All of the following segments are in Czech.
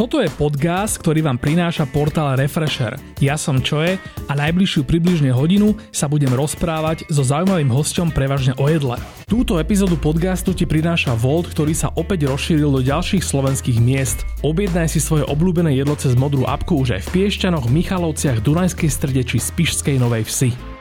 Toto je podcast, ktorý vám prináša portál Refresher. Ja som Čoje a najbližšiu približne hodinu sa budem rozprávať so zaujímavým hostom prevažne o jedle. Túto epizódu podcastu ti prináša Volt, ktorý sa opäť rozšíril do ďalších slovenských miest. Objednaj si svoje obľúbené jedlo cez modrú apku už aj v Piešťanoch, Michalovciach, Dunajskej strede či Spišskej Novej Vsi.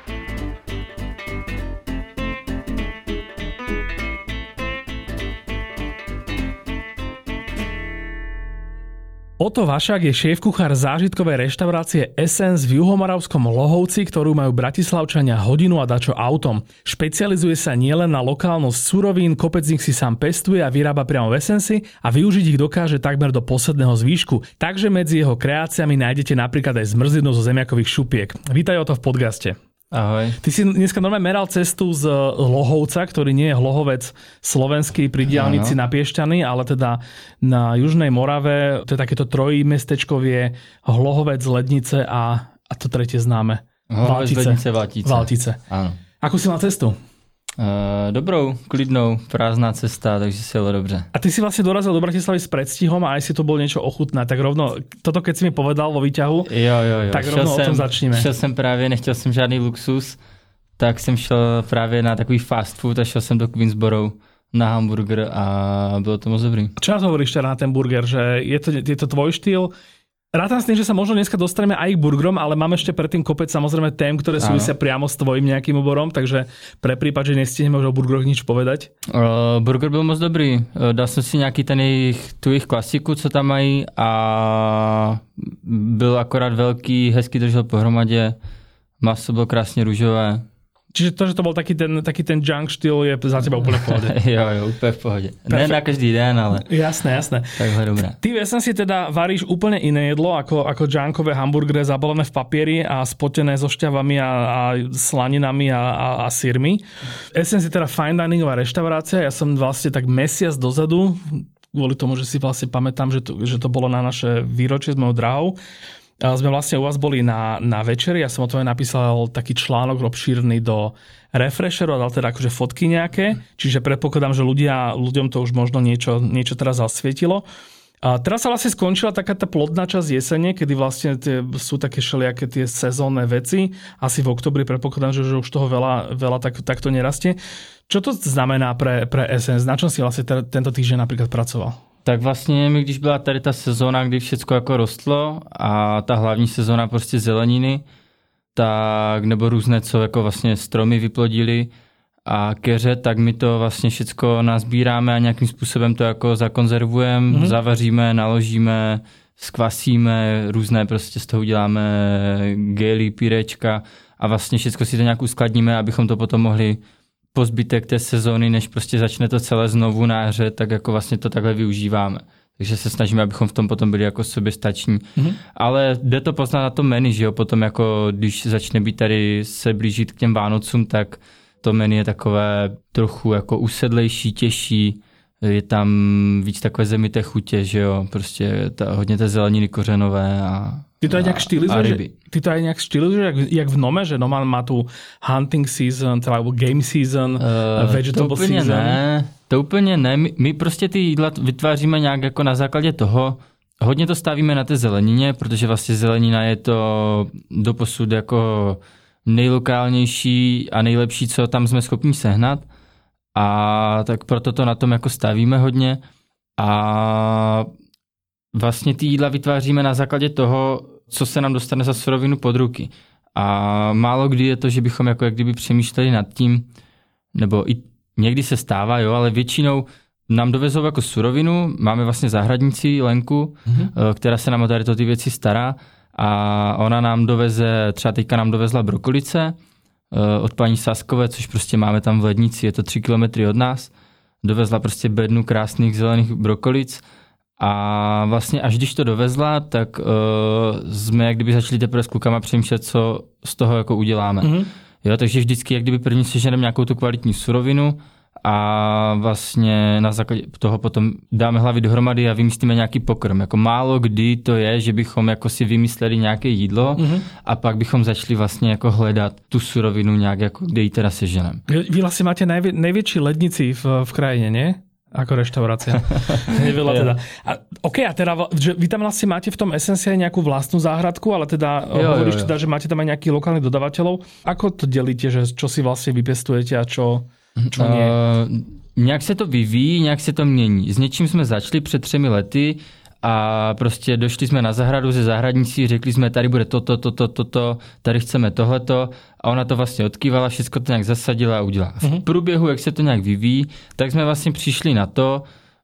Oto Vašák je šéf-kuchár zážitkovej reštaurácie Essence v juhomoravskom Lohovci, ktorú majú bratislavčania hodinu a dačo autom. Špecializuje sa nielen na lokálnosť surovín, kopec z nich si sám pestuje a vyrába priamo v Essence a využiť ich dokáže takmer do posledného zvýšku. Takže medzi jeho kreáciami nájdete napríklad aj zmrzlinu zo zemiakových šupiek. Vítaj o to v podcaste. Ahoj. Ty si dneska normálne meral cestu z Lohovca, ktorý nie je Lohovec slovenský pri diálnici na Piešťany, ale teda na Južnej Morave, to je takéto trojmestečkovie Hlohovec, Lednice a, a to tretie známe. Hlohovec, Lednice, Valtice. Valtice. Áno. Ako si mal cestu? Uh, dobrou, klidnou, prázdná cesta, takže si jelo dobře. A ty si vlastne dorazil do Bratislavy s predstihom a aj si to bol niečo ochutné, tak rovno, toto keď si mi povedal vo výťahu, Jo, jo, jo. tak Šel rovno o tom začneme. šel jsem právě, nechtěl jsem žádný luxus, tak jsem šel právě na takový fast food a šel jsem do Queensborough na hamburger a bylo to moc dobrý. Čo nás hovoríš teda na ten burger, že je to, je to tvoj štýl? Rátam s tým, že sa možno dneska dostaneme aj k burgerom, ale máme ešte predtým kopec samozrejme tém, ktoré súvisia priamo s tvojim nejakým oborom, takže pre prípad, že nestihneme už o burgeroch nič povedať. Uh, burger byl moc dobrý. Uh, dal jsem si nějaký ten jejich, tu jejich klasiku, co tam mají a byl akorát velký, hezky držel pohromadě. Maso bylo krásně růžové. Čiže to, že to bol taký ten, taký ten junk štýl, je za teba úplne v pohode. jo, jo, úplně v pohodě. Ne na každý den, ale Jasné, jasné. takhle dobré. Ty v si teda varíš úplne iné jedlo ako, ako junkové hamburgery zabalené v papieri a spotené so šťavami a, a slaninami a, a, a sírmi. Essence je teda fine diningová reštaurácia. Ja som vlastne tak mesiac dozadu, kvôli tomu, že si vlastne pamätám, že to, že to bolo na naše výročie s mojou drahou, sme vlastne u vás boli na, na večeri, ja som o tom napísal taký článok obšírny do Refresheru a dal teda akože fotky nejaké, čiže predpokladám, že ľudia, ľuďom to už možno niečo, niečo teraz zasvietilo. A teraz sa vlastne skončila taká tá plodná časť jesene, kedy vlastne tie, sú také všelijaké tie sezónne veci. Asi v oktobri predpokladám, že, že už toho veľa, veľa tak, takto nerastie. Čo to znamená pre, pre Essence? Na čom si vlastne te, tento týždeň napríklad pracoval? Tak vlastně mi, když byla tady ta sezóna, kdy všechno jako rostlo a ta hlavní sezóna prostě zeleniny, tak nebo různé, co jako vlastně stromy vyplodili a keře, tak my to vlastně všecko nazbíráme a nějakým způsobem to jako zakonzervujeme, Mhm. mm-hmm. zavaříme, naložíme, skvasíme, různé prostě z toho uděláme gely, pírečka a vlastně všechno si to nějak uskladníme, abychom to potom mohli po zbytek té sezóny, než prostě začne to celé znovu náře, tak jako vlastně to takhle využíváme. Takže se snažíme, abychom v tom potom byli jako soběstační. Mhm. Mm-hmm. Ale jde to poznat na tom menu, že jo, potom jako když začne být tady se blížit k těm Vánocům, tak to menu je takové trochu jako usedlejší, těžší, je tam víc takové zemité chutě, že jo, prostě ta, hodně té zeleniny kořenové a Ty to aj nejak ryby. Ty to aj nejak štylizuješ, jak, jak v Nome, že Noma má tu hunting season, teda, alebo game season, uh, vegetable to úplně season. ne, to úplně ne. My, my prostě ty jídla vytváříme nějak jako na základě toho, hodně to stavíme na té zelenině, protože vlastně zelenina je to doposud jako nejlokálnější a nejlepší, co tam jsme schopni sehnat. A tak proto to na tom jako stavíme hodně. A vlastně ty jídla vytváříme na základě toho, co se nám dostane za surovinu pod ruky. A málo kdy je to, že bychom jako jak kdyby přemýšleli nad tím, nebo i někdy se stává, jo, ale většinou nám dovezou jako surovinu, máme vlastně zahradnici Lenku, mm-hmm. která se nám o tady to ty věci stará a ona nám doveze, třeba teďka nám dovezla brokolice od paní Saskové, což prostě máme tam v lednici, je to tři kilometry od nás, dovezla prostě bednu krásných zelených brokolic a vlastně až když to dovezla, tak uh, jsme jak kdyby začali teprve s klukama přemýšlet, co z toho jako uděláme. Mhm. Mm-hmm. Jo, takže vždycky jak kdyby první seženeme nějakou tu kvalitní surovinu a vlastně na základě toho potom dáme hlavy dohromady a vymyslíme nějaký pokrm. Jako málo kdy to je, že bychom jako si vymysleli nějaké jídlo mm-hmm. a pak bychom začali vlastně jako hledat tu surovinu nějak, jako kde ji teda seženeme. Vy vlastne máte najvě, najväčší lednici v, v krajine, nie? Ako reštaurácia. Neveľa teda. A, OK, a teda, že vy tam vlastne máte v tom SNC aj nejakú vlastnú záhradku, ale teda jo, hovoríš jo, jo. teda, že máte tam aj nejakých lokálnych dodavateľov. Ako to delíte, že čo si vlastne vypestujete a čo, Uh, nějak se to vyvíjí, nějak se to mění. S něčím jsme začali před třemi lety, a prostě došli jsme na zahradu ze zahradnicí, řekli jsme, tady bude toto, toto, toto, tady chceme tohleto a ona to vlastně odkývala, všechno to nějak zasadila a udělala. V mhm. průběhu, jak se to nějak vyvíjí, tak jsme vlastně přišli na to,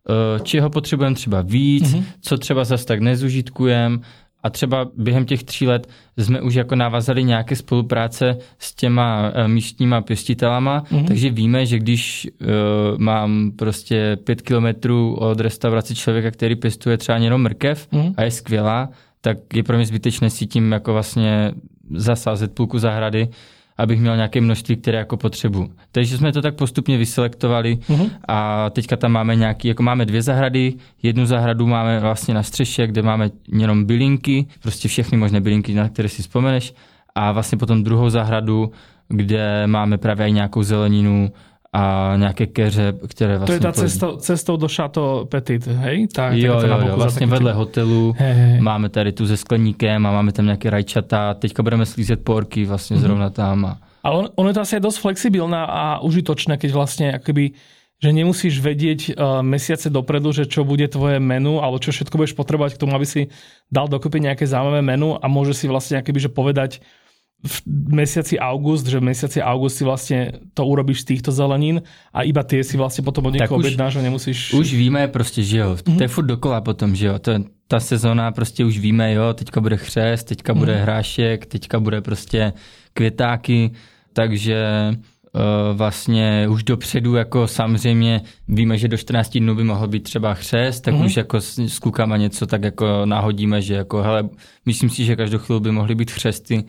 eh, čeho potřebujeme třeba víc, mm-hmm. co třeba zase tak nezužitkujeme a třeba během těch tří let jsme už jako navazali nějaké spolupráce s těma eh, místníma pěstitelama, mm-hmm. takže víme, že když uh, mám prostě pět kilometrů od restaurace člověka, který pěstuje třeba jenom mrkev mm-hmm. a je skvělá, tak je pro mě zbytečné si tím jako vlastně zasázet půlku zahrady, abych měl nějaké množství, které jako potřebuji. Takže jsme to tak postupně vyselektovali uh-huh. a teďka tam máme nějaký, jako máme dvě zahrady, jednu zahradu máme vlastně na střeše, kde máme jenom bylinky, prostě všechny možné bylinky, na které si vzpomeneš a vlastně potom druhou zahradu, kde máme právě i nějakou zeleninu, a nějaké keře, které vlastně... To je ta cestou, cestou do Chateau Petit, hej? Tak, jo, jo, jo, vlastně vedle hotelu hej, hej. máme tady tu se skleníkem a máme tam nějaké rajčata. Teďka budeme slízet porky vlastně mm-hmm. zrovna tam. A... Ale on, ono je to asi dosť flexibilná a užitočné, keď vlastne akoby že nemusíš vedieť uh, mesiace dopredu, že čo bude tvoje menu, alebo čo všetko budeš potrebovať k tomu, aby si dal dokopy nejaké zaujímavé menu a môže si vlastne akoby, že povedať, v mesiaci august, že v mesiaci august si vlastne to urobíš z týchto zelenín a iba tie si vlastne potom od niekoho objednáš a nemusíš... Už víme prostě, že jo, mm-hmm. to je furt dokola potom, že jo, to je, ta sezóna prostě už víme, jo, teďka bude chřest, teďka mm-hmm. bude hrášek, teďka bude prostě květáky, takže uh, vlastně už dopředu jako samozřejmě víme, že do 14 dnů by mohl být třeba chřest, tak mm-hmm. už jako s, s klukama něco tak jako nahodíme, že jako hele, myslím si, že každou chvíli by mohly být chřesty,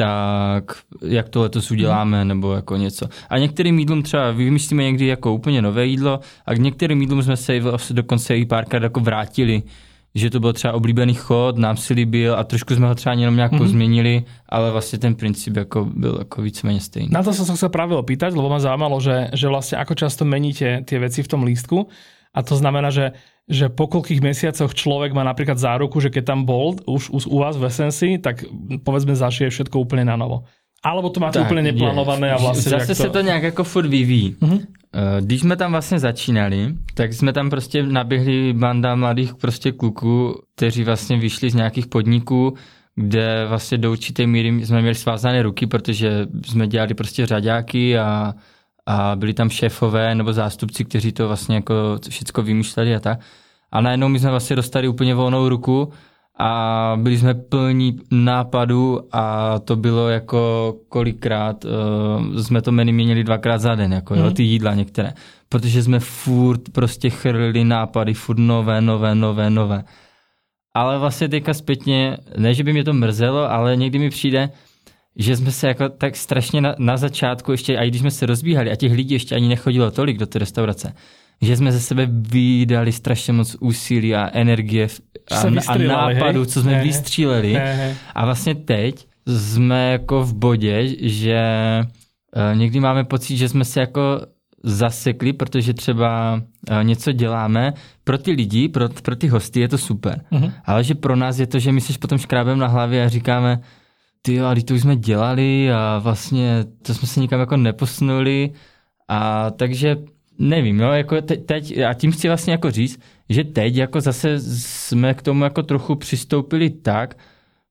tak jak to letos uděláme, hmm. nebo jako něco. A některým jídlům třeba vymyslíme někdy jako úplně nové jídlo a k některým jídlům jsme se dokonce i párkrát jako vrátili, že to byl třeba oblíbený chod, nám si líbil a trošku jsme ho třeba jenom nějak mm-hmm. pozměnili, ale vlastně ten princip jako byl jako víceméně stejný. Na to jsem se chcel právě opýtať, lebo ma zaujímalo, že, že vlastně ako často meníte ty věci v tom lístku a to znamená, že že po koľkých mesiacoch človek má napríklad záruku, že keď tam bol už, už u vás v Essenci, tak povedzme zašije všetko úplne na novo. Alebo to máte tak, úplně neplánované a vlastně... Zase to... se to nějak jako furt vyvíjí. Uh-huh. Když jsme tam vlastně začínali, tak jsme tam prostě naběhli banda mladých prostě kluků, kteří vlastně vyšli z nějakých podniků, kde vlastně do určité míry jsme měli svázané ruky, protože jsme dělali prostě řadáky a, a byli tam šéfové nebo zástupci, kteří to vlastně jako všechno vymýšleli a tak. A najednou my jsme vlastně dostali úplně volnou ruku a byli jsme plní nápadu a to bylo jako kolikrát, uh, jsme to menu měnili dvakrát za den, jako mm. jo, mhm. ty jídla některé. Protože jsme furt prostě chrlili nápady, furt nové, nové, nové, nové. Ale vlastně teďka zpětně, ne, že by mě to mrzelo, ale někdy mi přijde, že jsme se jako tak strašně na, na začátku ještě, a i když jsme se rozbíhali a těch lidí ještě ani nechodilo tolik do té restaurace, že jsme ze sebe vydali strašně moc úsilí a energie a, a nápadů, co jsme he, vystříleli. He, he. A vlastně teď jsme jako v bodě, že uh, někdy máme pocit, že jsme se jako zasekli, protože třeba uh, něco děláme. Pro ty lidi, pro, pro ty hosty je to super. Uh-huh. Ale že pro nás je to, že my se potom škrábem na hlavě a říkáme, ty a to už jsme dělali a vlastně to jsme se nikam jako neposunuli. A takže nevím, jo, jako teď, teď, a tím chci vlastně jako říct, že teď jako zase jsme k tomu jako trochu přistoupili tak,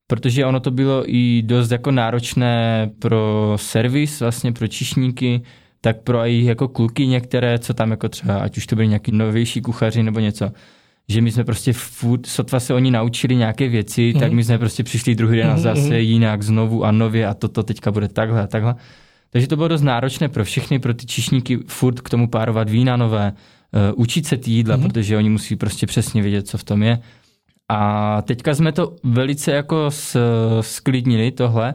protože ono to bylo i dost jako náročné pro servis, vlastně pro čišníky, tak pro i jako kluky některé, co tam jako třeba, ať už to byly nějaký novější kuchaři nebo něco, že my jsme prostě furt, sotva se oni naučili nějaké věci, mm. tak mhm. my jsme prostě přišli druhý den a mhm, zase mm. jinak znovu a nově a toto teďka bude takhle a takhle. Takže to bylo dost náročné pro všechny, pro ty čišníky furt k tomu párovat vína nové, uh, učit se ty jídla, mm-hmm. protože oni musí prostě přesně vědět, co v tom je. A teďka jsme to velice jako sklidnili tohle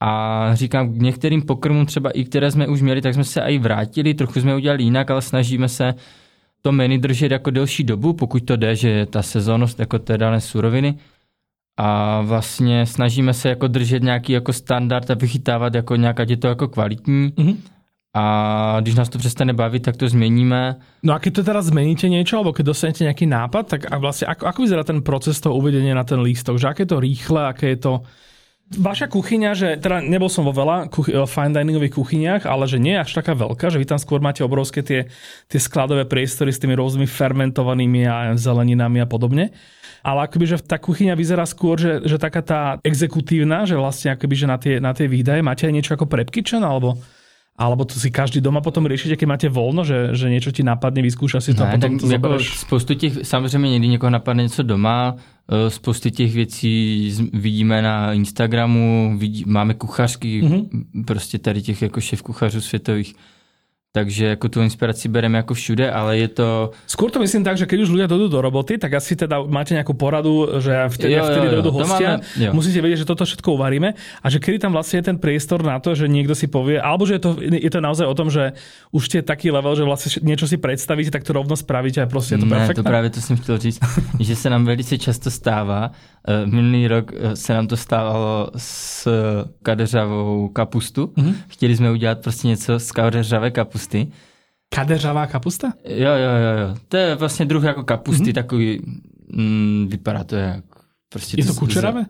a říkám, k některým pokrmům třeba i které jsme už měli, tak jsme se i vrátili, trochu jsme udělali jinak, ale snažíme se to menu držet jako delší dobu, pokud to jde, že je ta sezónnost jako té dané suroviny a vlastně snažíme se jako držet nějaký jako standard a vychytávat jako nějak, ať je to jako kvalitní. Mm-hmm. a když nás to přestane bavit, tak to změníme. No a keď to teraz zmeníte niečo, alebo keď dostanete nejaký nápad, tak a vlastne ako, ako vyzerá ten proces toho uvedenia na ten lístok? Že aké je to rýchle, aké je to... Vaša kuchyňa, že teda nebol som vo veľa kuchy, fine diningových kuchyniach, ale že nie je až taká veľká, že vy tam skôr máte obrovské tie, tie skladové priestory s tými rôznymi fermentovanými a zeleninami a podobne. Ale akoby, že tá kuchyňa vyzerá skôr, že, že taká tá exekutívna, že vlastne akoby, že na tie, na tie výdaje máte aj niečo ako prep kitchen, alebo alebo to si každý doma potom riešite, keď máte volno, že, že něco ti napadne, vyskúša si to ne, a potom to jako Spoustu těch, samozřejmě někdy někoho napadne něco doma, eh, spoustu těch věcí vidíme na Instagramu, vidí, máme kuchařky, mm-hmm. prostě tady těch jako šéf kuchařů světových, takže jako tu inspiraci bereme jako všude, ale je to... Skôr to myslím tak, že keď už ľudia dojdú do roboty, tak asi teda máte nejakú poradu, že vtedy, jo, vtedy dojdú hostia, máme, musíte vedieť, že toto všetko uvaríme a že kedy tam vlastne je ten priestor na to, že niekto si povie, alebo že je to, je to naozaj o tom, že už ste taký level, že vlastne niečo si predstavíte, tak to rovno spravíte a prostě je to perfektné. Ne, to právě to jsem chtěl říct, že se nám velice často stává, Eh, minulý rok eh, se nám to stávalo s kadeřavou kapustu. Mm-hmm. Chtěli jsme udělat prostě něco z kadeřavé kapusty. Kadeřavá kapusta? Jo, jo, jo, jo. To je vlastně druh jako kapusty, mm-hmm. takový, mm, vypadá to jak... Prostě je to, to kučeravé?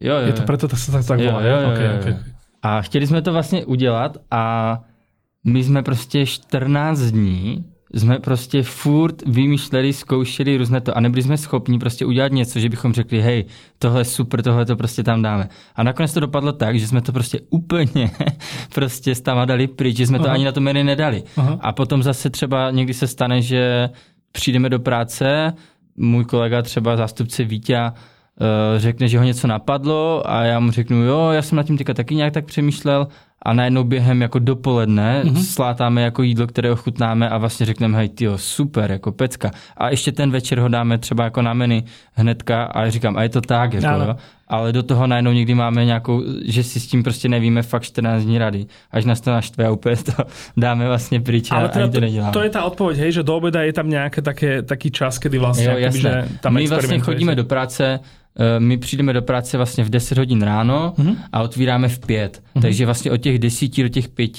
Jo, jo, Je to proto, to se tak, tak volá. Jo, jo, okay, jo, okay. A chtěli jsme to vlastně udělat a my jsme prostě 14 dní jsme prostě furt vymýšleli, zkoušeli různé to a nebyli jsme schopni prostě udělat něco, že bychom řekli, hej, tohle je super, tohle to prostě tam dáme. A nakonec to dopadlo tak, že jsme to prostě úplně prostě s tam dali pryč, že jsme Aha. to ani na to menu nedali. Aha. A potom zase třeba někdy se stane, že přijdeme do práce, můj kolega třeba zástupce Vítě uh, řekne, že ho něco napadlo a já mu řeknu, jo, já jsem na tím teďka taky nějak tak přemýšlel a najednou během jako dopoledne mm-hmm. slátáme jako jídlo, které ochutnáme a vlastně řekneme, hej, tyjo, super, jako pecka. A ještě ten večer ho dáme třeba jako na menu hnedka a říkám, a je to tak, jako, jo. Ale do toho najednou někdy máme nějakou, že si s tím prostě nevíme fakt 14 dní rady. Až nás to naštve a úplně to dáme vlastně pryč Ale teda to, neděláme. to je ta odpověď, hej, že do obeda je tam nějaký také, taký čas, kdy vlastně, jo, jakoby, že tam My vlastně chodíme do práce, my přijdeme do práce vlastně v 10 hodin ráno mm-hmm. a otvíráme v 5. Mm-hmm. Takže vlastně od těch 10 do těch 5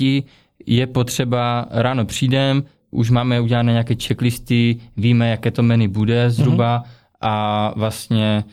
je potřeba, ráno přijdem, už máme udělané nějaké checklisty, víme, jaké to menu bude zhruba mm-hmm. a vlastně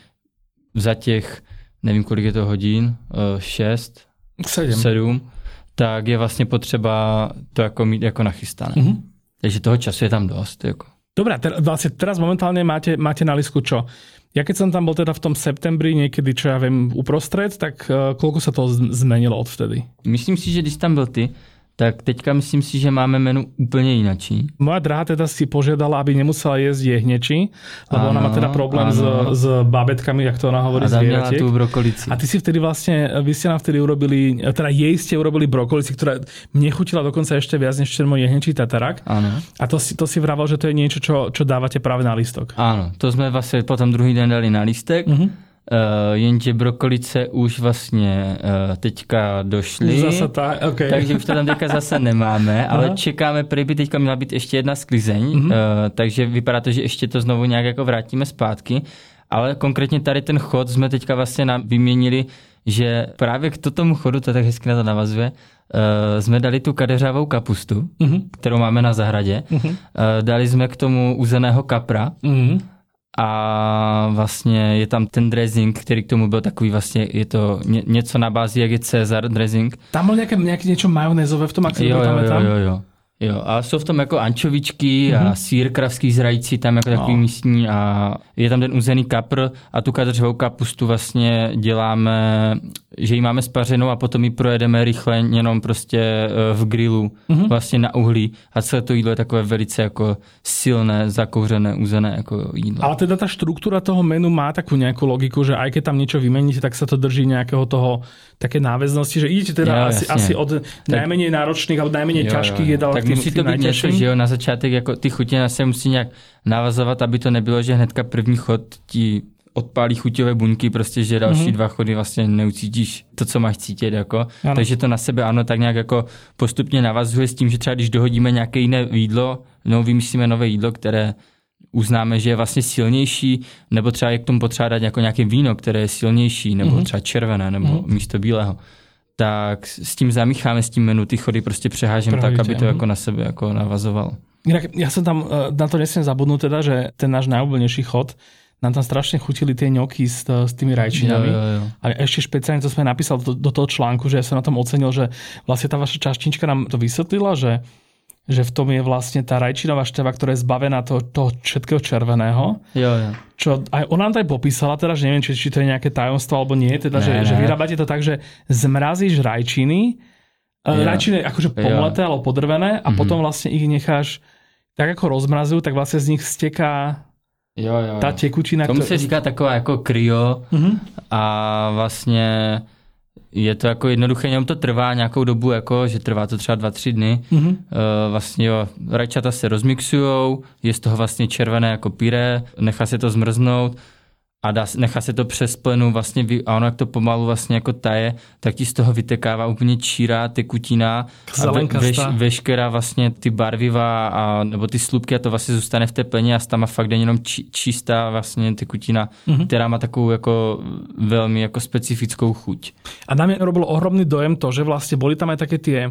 za těch, nevím, kolik je to hodin, 6, 7, 7 tak je vlastně potřeba to jako mít jako nachystané. Mm-hmm. Takže toho času je tam dost. Jako. Dobrá, ter, vlastně teraz momentálně máte, máte na lisku čo? Ja keď som tam bol teda v tom septembri, niekedy, čo ja viem, uprostred, tak uh, koľko sa to zmenilo odvtedy? Myslím si, že když tam byl ty, tak teďka myslím si, že máme menu úplně jinačí. Moja drahá teda si požiadala, aby nemusela jesť jehneči, lebo ano, ona má teda problém s, s babetkami, jak to ona hovorí, z tú brokolici. A ty si vtedy vlastne, vy ste nám vtedy urobili, teda jej ste urobili brokolici, ktorá mne chutila dokonca ešte viac než ten môj jehnečí tatarak. Ano. A to si, to si vravel, že to je niečo, čo, čo dávate práve na listok. Áno, to sme vlastne potom druhý den dali na listek. Uh-huh Uh, jenže brokolice už vlastně uh, teďka došly. Zase tak, okay. Takže už to tam teďka zase nemáme, ale Aha. čekáme, prý by teďka měla být ještě jedna sklizeň, mm-hmm. uh, takže vypadá to, že ještě to znovu nějak jako vrátíme zpátky. Ale konkrétně tady ten chod jsme teďka vlastně vyměnili, že právě k tomu chodu, to tak hezky na to navazuje, uh, jsme dali tu kadeřávou kapustu, mm-hmm. kterou máme na zahradě. Mm-hmm. Uh, dali jsme k tomu uzeného kapra. Mm-hmm a vlastně je tam ten dressing, který k tomu byl takový vlastně, je to ně, něco na bázi, jak je Cezar dressing. Tam byl nějaké, nějaké něco majonézové v tom, jak jo, jo, jo, jo, jo. Jo, a jsou v tom jako ančovičky mm-hmm. a mhm. sír kravský zrající tam jako takový no. místní a je tam ten uzený kapr a tu kadržovou kapustu vlastně děláme, že ji máme spařenou a potom ji projedeme rychle jenom prostě eh, v grilu, mm-hmm. vlastně na uhlí a celé to jídlo je takové velice jako silné, zakouřené, uzené jako jídlo. Ale teda ta struktura toho menu má takovou nějakou logiku, že aj keď tam něco vymeníte, tak se to drží nějakého toho také náveznosti, že idete teda jo, asi, asi od najmenej náročných alebo najmenej ťažkých jedál tak musí to být něco, že jo, na začátek jako ty chutě se musí nějak navazovat, aby to nebylo, že hnedka první chod ti odpálí chuťové buňky, prostě, že další mm-hmm. dva chody vlastně neucítíš to, co máš cítit, jako. Ano. Takže to na sebe ano, tak nějak jako postupně navazuje s tím, že třeba když dohodíme nějaké jiné jídlo, no vymyslíme nové jídlo, které uznáme, že je vlastně silnější, nebo třeba jak k tomu potřeba dát jako nějaké víno, které je silnější, nebo mm-hmm. třeba červené, nebo mm-hmm. místo bílého tak s tím zamícháme s tím menu, ty chody prostě přehážem tak, aby to jako na sebe jako navazovalo. Inak ja som tam, e, na to nesmiem zabudnúť teda, že ten náš najobľúbenejší chod, nám tam strašne chutili tie ňoky s, s tými rajčinami. Jo, jo, jo. A ešte špeciálne to sme napísal do, do toho článku, že ja som na tom ocenil, že vlastne tá vaša čaštinčka nám to vysvetlila, že že v tom je vlastne tá rajčinová števa, ktorá je zbavená toho, toho všetkého červeného. Jo, jo. Čo aj ona nám aj popísala, teda, že neviem, či, či to je nejaké tajomstvo alebo nie, teda, Ne, že, ne. že vyrábate to tak, že zmrazíš rajčiny, Jo. jo. rajčiny akože Jo. pomleté alebo podrvené a Mhm. potom vlastne ich necháš tak ako rozmrazujú, tak vlastne z nich steká Jo, jo, jo. tekutina. Tomu ktorá- se říká taková jako kryo Mhm. a vlastně je to jako jednoduché, jenom to trvá nějakou dobu, jako, že trvá to třeba dva, tři dny. Mhm. Uh, vlastně jo, rajčata se rozmixujou, je z toho vlastně červené jako pyré, nechá se to zmrznout a dá, se- nechá se to přes plenu vlastně a ono jak to pomalu vlastně jako taje, tak ti z toho vytekává úplně čírá tekutina a ve, veš, veškerá vlastně ty barviva a, nebo ty slupky a to vlastně zůstane v té pleně a tam má fakt jenom či, čistá vlastně tekutina, Mhm. která má takovou jako velmi jako specifickou chuť. A na mňa robilo ohromný dojem to, že vlastne boli tam aj také tie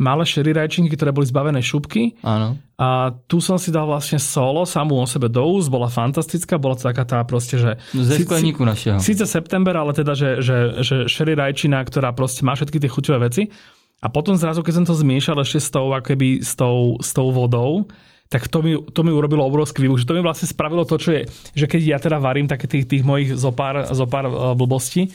malé šery rajčinky, ktoré boli zbavené šupky Áno. a tu som si dal vlastne solo, samú o sebe do úst, bola fantastická, bola to taká tá proste, že No ze skleníku našeho. Síce september, ale teda, že, že, že sherry rajčina, ktorá proste má všetky tie chuťové veci. A potom zrazu, keď som to zmiešal ešte s tou, akoby, s tou, s tou vodou, tak to mi, to mi urobilo obrovský výbuch. Že to mi vlastne spravilo to, čo je, že keď ja teda varím také tých, tých mojich zopár, zopár eh, blbostí,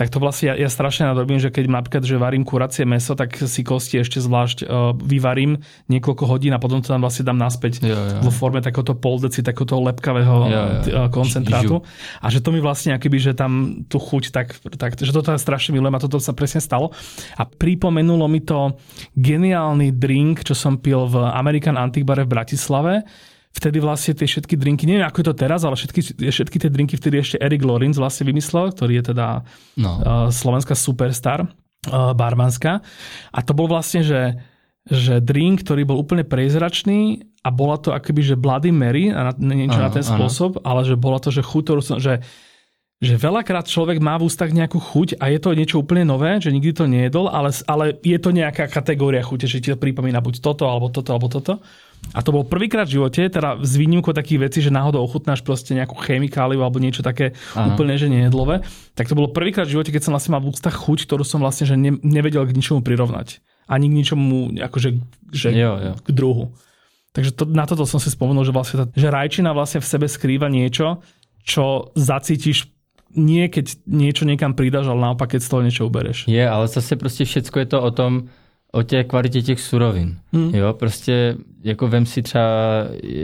tak to vlastne ja, ja strašne nadrobím, že keď napríklad, že varím kuracie meso, tak si kosti ešte zvlášť uh, vyvarím niekoľko hodín a potom to tam vlastne dám naspäť Jo, jo. vo forme takéhoto pol deci, takéhoto lepkavého Jo, jo. eh, koncentrátu. A že to mi vlastne akoby, že tam tú chuť tak, tak že toto je strašne milujem a toto sa presne stalo. A pripomenulo mi to geniálny drink, čo som pil v American Antique Bare v Bratislave. Vtedy vlastne tie všetky drinky, neviem ako je to teraz, ale všetky, všetky tie drinky vtedy ešte Eric Lorenz vlastne vymyslel, ktorý je teda No. uh, slovenská superstar, uh, barmanská. A to bol vlastne, že, že drink, ktorý bol úplne prezračný a bola to akoby, že Bloody Mary, a na, niečo na Áno, ten áno. spôsob, ale že bola to, že som, že že veľakrát človek má v ústach nejakú chuť a je to niečo úplne nové, že nikdy to nejedol, ale, ale je to nejaká kategória chute, že ti to pripomína buď toto, alebo toto, alebo toto. A to bol prvýkrát v živote, teda s výnimkou takých vecí, že náhodou ochutnáš proste nejakú chemikáliu alebo niečo také Áno. úplne, že nejedlové. Tak to bolo prvýkrát v živote, keď som vlastne mal v ústach chuť, ktorú som vlastne že ne, nevedel k ničomu prirovnať. Ani k ničomu, akože že Jo, jo. k druhu. Takže to, na toto som si spomenul, že vlastne že rajčina vlastne v sebe skrýva niečo, čo zacítiš nie keď niečo niekam pridáš, ale naopak, keď z toho niečo ubereš. Je, ale zase prostě všecko je to o tom, o té kvalitě těch surovin. Hmm. Jo, prostě jako vem si třeba,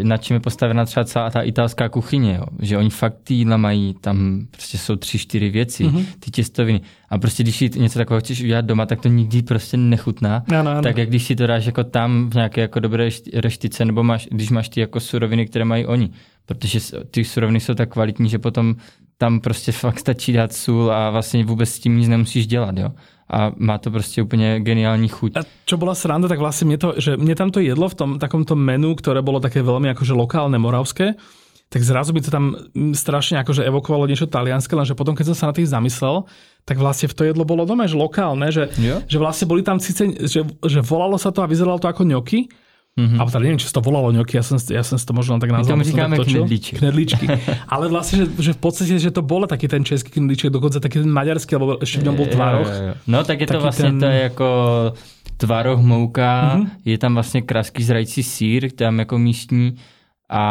na čem je postavena třeba celá ta italská kuchyně, jo? že oni fakt ty jídla mají, tam prostě jsou tři, čtyři věci, mm-hmm. ty těstoviny. A prostě když si něco takového chceš udělat doma, tak to nikdy prostě nechutná. Ano, ano. Tak jak když si to dáš jako tam v nějaké jako dobré št- reštice, nebo máš, když máš ty jako suroviny, které mají oni. Protože ty suroviny jsou tak kvalitní, že potom tam prostě fakt stačí dát sůl a vlastně vůbec s tím nic nemusíš dělat, jo. A má to prostě úplně geniální chuť. A čo bola sranda, tak vlastne mne, to, že mne tam to jedlo v tom takomto menu, ktoré bolo také veľmi akože lokálne, moravské, tak zrazu mi to tam mm, strašne akože evokovalo niečo talianské, lenže potom, keď som sa na tým zamyslel, tak vlastne v to jedlo bolo doma, že lokálne, že, Jo. že vlastne boli tam síce, že, že volalo sa to a vyzeralo to ako ňoky, Mhm. alebo teda neviem, či sa to volalo ňoky, ja som, ja som si to možno len tak nazval. tomu som tak říkáme točil. knedlíček. Knedlíčky. Ale vlastne, že, že v podstate, že to bolo taký ten český knedlíček, dokonca taký ten maďarský, alebo ešte v ňom bol tvároch. Jo, jo, jo. No tak je to Taky vlastně ten- to je jako tvaroh mouka, Mhm. je tam vlastně kraský zrající sír, tam jako místní a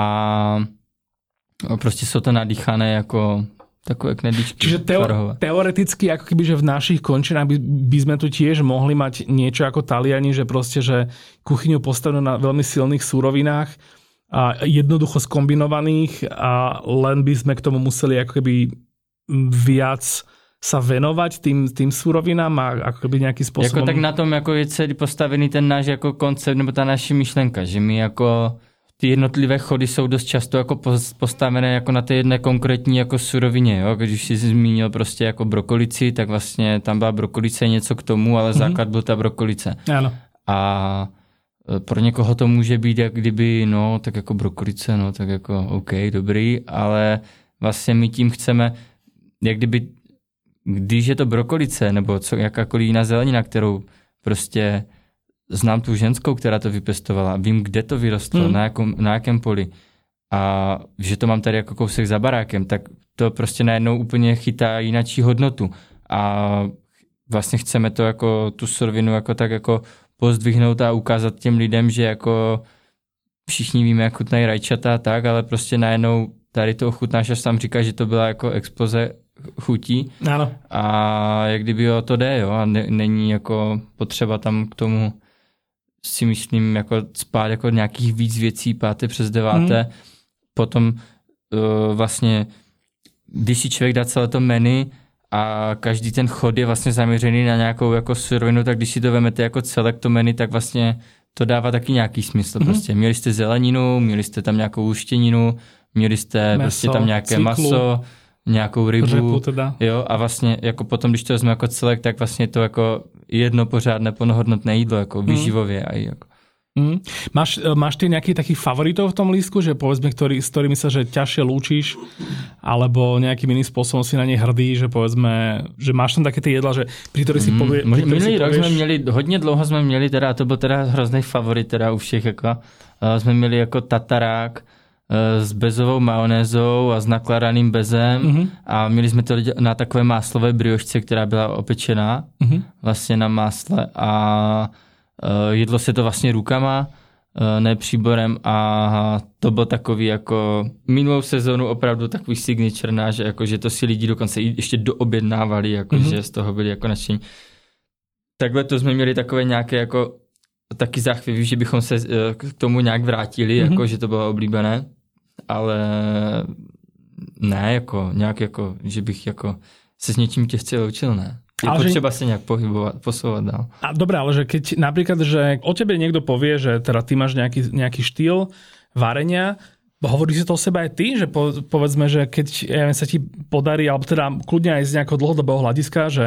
prostě jsou to nadýchané jako takové knedlíčky Čiže teo- teoreticky, ako keby, že v našich končinách by, by sme tu tiež mohli mať niečo ako Taliani, že proste, že kuchyňu postavenú na veľmi silných súrovinách a jednoducho skombinovaných a len by sme k tomu museli ako keby viac sa venovať tým, tým súrovinám a ako keby nejakým Jako spôsobom... tak na tom jako je celý postavený ten náš jako koncept nebo ta naše myšlenka, že my jako ty jednotlivé chody jsou dost často jako pos- postavené jako na té jedné konkrétní jako surovině, jo? Když jsi zmínil prostě jako brokolici, tak vlastně tam byla brokolice něco k tomu, ale základ byl ta brokolice. Áno. A e, pro někoho to může být jak kdyby, no, tak jako brokolice, no, tak jako OK, dobrý, ale vlastně my tím chceme, jak kdyby když je to brokolice nebo co, jakákoliv jiná zelenina, kterou prostě znám tu ženskou, která to vypěstovala, vím, kde to vyrostlo, hmm. na, jakom, na jakém poli a že to mám tady jako kousek za barákem, tak to prostě najednou úplně chytá jinačí hodnotu a vlastně chceme to jako tu surovinu jako tak jako pozdvihnout a ukázat těm lidem, že jako všichni víme, jak chutnají rajčata a tak, ale prostě najednou tady to ochutnáš, až tam říká, že to byla jako exploze chutí. Ano. A jak kdyby o to jde, jo, a ne, není jako potřeba tam k tomu si myslím jako spát jako nějakých víc věcí páté přes deváté. Hmm. Potom uh, vlastně, když si člověk dá celé to menu a každý ten chod je vlastně zaměřený na nějakou jako surovinu, tak když si to vemete jako celek to menu, tak vlastně to dává taky nějaký smysl. Mm-hmm. Prostě měli jste zeleninu, měli jste tam nějakou uštěninu, měli jste Meso, prostě tam nějaké cyklu. maso, nějakou rybu. Řepu teda. Jo, a vlastně jako potom, když to vezmu jako celek, tak vlastně to jako jedno pořádné plnohodnotné jídlo, jako Mhm. výživově a jako. Mm. Máš, e, máš ty nejakých takých favoritov v tom lístku, že povedzme, ktorý, s ktorými sa že ťažšie lúčiš, alebo nejakým iným spôsobom si na nej hrdý, že povedzme, že máš tam také ty jedla, že pri ktorých si povie, Mm, pri minulý si rok povieš, jsme měli, hodně dlouho jsme měli, teda, to byl teda hrozný favorit teda u všech, jako, uh, jsme měli jako tatarák s bezovou majonézou a s nakladaným bezem Mhm. a měli jsme to na takové máslové briošce, která byla opečená Mhm. vlastně na másle a uh, jedlo se to vlastně rukama, uh, ne příborem a to byl takový jako minulou sezónu opravdu takový signature náš, jako že to si lidi dokonce i ještě doobjednávali, jako Mhm. že z toho byli jako nadšení. Takhle to jsme měli takové nějaké jako taky záchvěvy, že bychom se eh, k tomu nějak vrátili, Mhm. jako že to bylo oblíbené, ale ne, jako nějak jako, že bych jako se s něčím těžce učil, ne. Je Ale že- potřeba se nějak pohybovat, posouvat dál. A dobré, ale že keď napríklad, že o tebe niekto povie, že teda ty máš nejaký, nejaký štýl varenia, hovorí si to o sebe aj ty, že po, povedzme, že keď ja sa ti podarí, alebo teda kľudne aj z nejakého dlhodobého hľadiska, že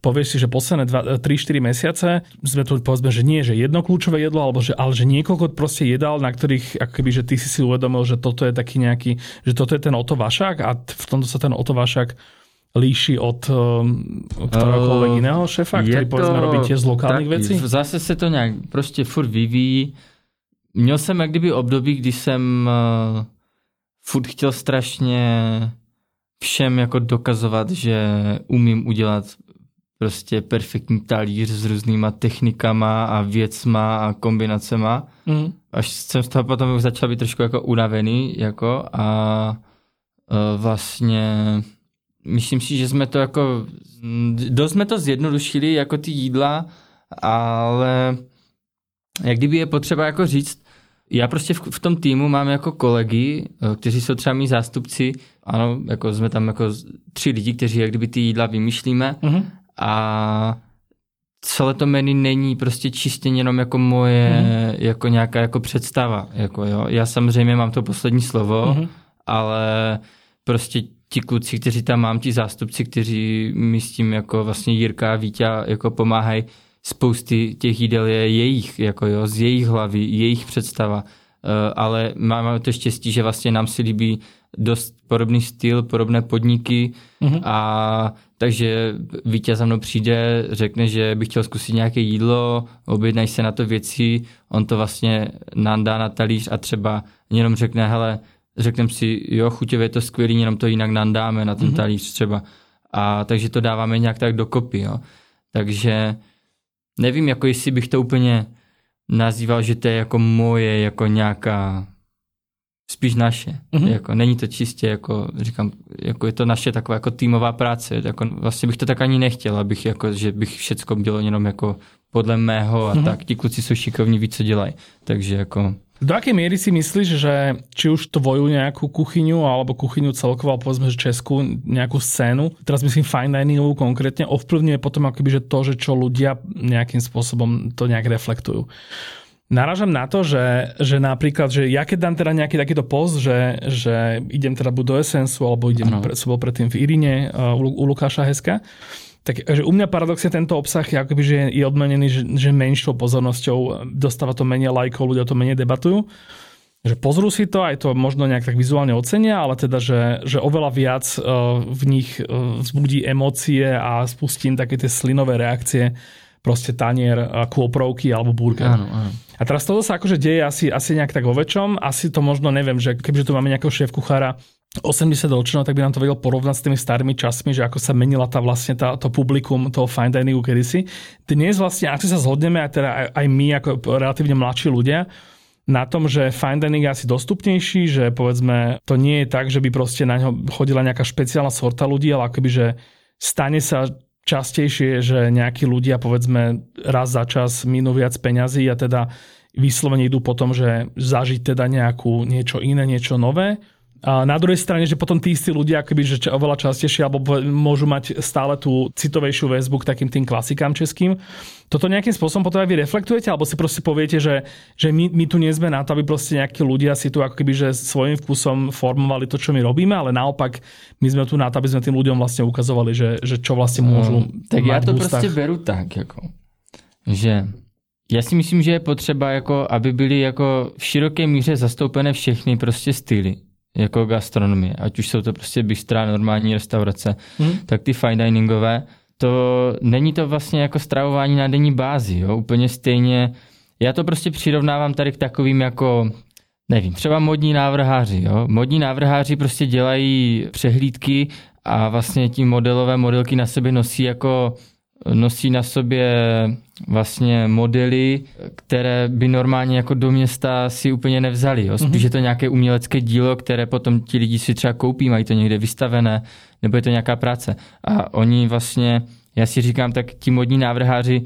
povieš si, že posledné 3-4 mesiace sme tu povedzme, že nie, že jedno kľúčové jedlo, alebo že, ale že niekoľko proste jedál, na ktorých ako keby, že ty si si uvedomil, že toto je taký nejaký, že toto je ten Oto Vašák a v tomto sa ten Oto Vašák líši od um, ktoréhokoľvek Eh, iného šéfa, ktorý povedzme robí tiež z lokálnych taky, vecí? Zase se to nějak prostě furt vyvíjí. Měl jsem jak kdyby období, kdy jsem uh, furt chtěl strašně všem jako dokazovat, že umím udělat prostě perfektní talíř s různýma technikama a věcma a kombinacema. Mm. Až jsem z toho potom už začal být trošku jako unavený jako a uh, vlastně myslím si, že jsme to jako, dost jsme to zjednodušili jako ty jídla, ale jak kdyby je potřeba jako říct, já prostě v, v tom týmu mám jako kolegy, eh, kteří jsou třeba mý zástupci, ano, jako jsme tam jako tři lidi, kteří jak kdyby ty jídla vymýšlíme Mm-hmm. a celé to menu není prostě čistě jenom jako moje, Mhm. jako nějaká jako představa, jako jo. Já samozřejmě mám to poslední slovo, Mhm. ale prostě ti kluci, kteří tam mám, ti zástupci, kteří mi s tím jako vlastně Jirka a Vítě jako pomáhají, spousty těch jídel je jejich, jako jo, z jejich hlavy, jejich představa, Eh, ale máme to štěstí, že vlastně nám si líbí dost podobný styl, podobné podniky Mhm. a takže Vítě za mnou přijde, řekne, že by chtěl zkusit nějaké jídlo, objednají se na to věci, on to vlastně nám dá na talíř a třeba jenom řekne, hele, řekneme si, jo, chuťově je to skvělý, jenom to jinak nandáme na ten Mhm. mm-hmm. talíř třeba. A takže to dáváme nějak tak dokopy, jo. Takže nevím, jako jestli bych to úplně nazýval, že to je jako moje, jako nějaká spíš naše. Mhm. Mm-hmm. Jako, není to čistě, jako říkám, jako je to naše taková jako týmová práce. Jako, vlastně bych to tak ani nechtěl, abych jako, že bych všecko dělal jenom jako podle mého a Mhm. mm-hmm. tak. Ti kluci jsou šikovní, ví, co dělají. Takže jako Do akej miery si myslíš, že či už tvoju nejakú kuchyňu alebo kuchyňu celkovo, alebo povedzme, že českú nejakú scénu, teraz myslím fine diningovú konkrétne, ovplyvňuje potom akoby, že to, že čo ľudia nejakým spôsobom to nejak reflektujú. Naražam na to, že, že napríklad, že ja keď dám teda nejaký takýto post, že, že idem teda buď do Essensu, alebo idem, Ano. pre, som bol predtým v Irine uh, u, u Lukáša Heska, tak že u mňa paradoxne tento obsah je akoby, že je odmenený, že, že menšou pozornosťou, dostáva to menej lajkov, ľudia to menej debatujú. že pozrú si to, aj to možno nejak tak vizuálne ocenia, ale teda, že, že oveľa viac uh, v nich uh, vzbudí emócie a spustím také tie slinové reakcie, proste tanier, uh, kôprovky alebo burger. Áno, áno. A teraz toto sa akože deje asi, asi nejak tak vo väčšom, asi to možno neviem, že kebyže tu máme nejakého šéf kuchára 80 ročného, tak by nám to vedel porovnať s tými starými časmi, že ako sa menila tá vlastne tá, to publikum toho fine diningu kedysi. Dnes vlastne, ak sa zhodneme, aj, teda aj, aj my ako relatívne mladší ľudia, na tom, že fine dining je asi dostupnejší, že povedzme to nie je tak, že by proste na ňo chodila nejaká špeciálna sorta ľudí, ale akoby, že stane sa častejšie, že nejakí ľudia povedzme raz za čas minú viac peňazí a teda vyslovene idú potom, že zažiť teda nejakú niečo iné, niečo nové a na druhej strane, že potom tí istí ľudia akoby, že oveľa častejšie alebo môžu mať stále tú citovejšiu väzbu k takým tým klasikám českým. Toto nejakým spôsobom potom aj vy reflektujete, alebo si proste poviete, že, že my, my tu nie sme na to, aby proste nejakí ľudia si tu akoby, že svojím vkusom formovali to, čo my robíme, ale naopak my sme tu na to, aby sme tým ľuďom vlastne ukazovali, že, že čo vlastne môžu um, Tak ja to prostě beru tak, jako, že já si myslím, že je potřeba, jako, aby byly jako v široké míře zastoupené všechny prostě styly jako gastronomie, ať už jsou to prostě bystra, normální restaurace, hmm. tak ty fine diningové, to není to vlastně jako stravování na denní bázi, jo? úplně stejně, já to prostě přirovnávám tady k takovým jako nevím, třeba modní návrháři. Jo? Modní návrháři prostě dělají přehlídky a vlastně ti modelové modelky na sebe nosí jako nosí na sobě vlastně modely, které by normálně jako do města si úplně nevzali. Jo. Spíš mm-hmm. je to nějaké umělecké dílo, které potom ti lidi si třeba koupí, mají to někde vystavené, nebo je to nějaká práce. A oni vlastně, já si říkám, tak ti modní návrháři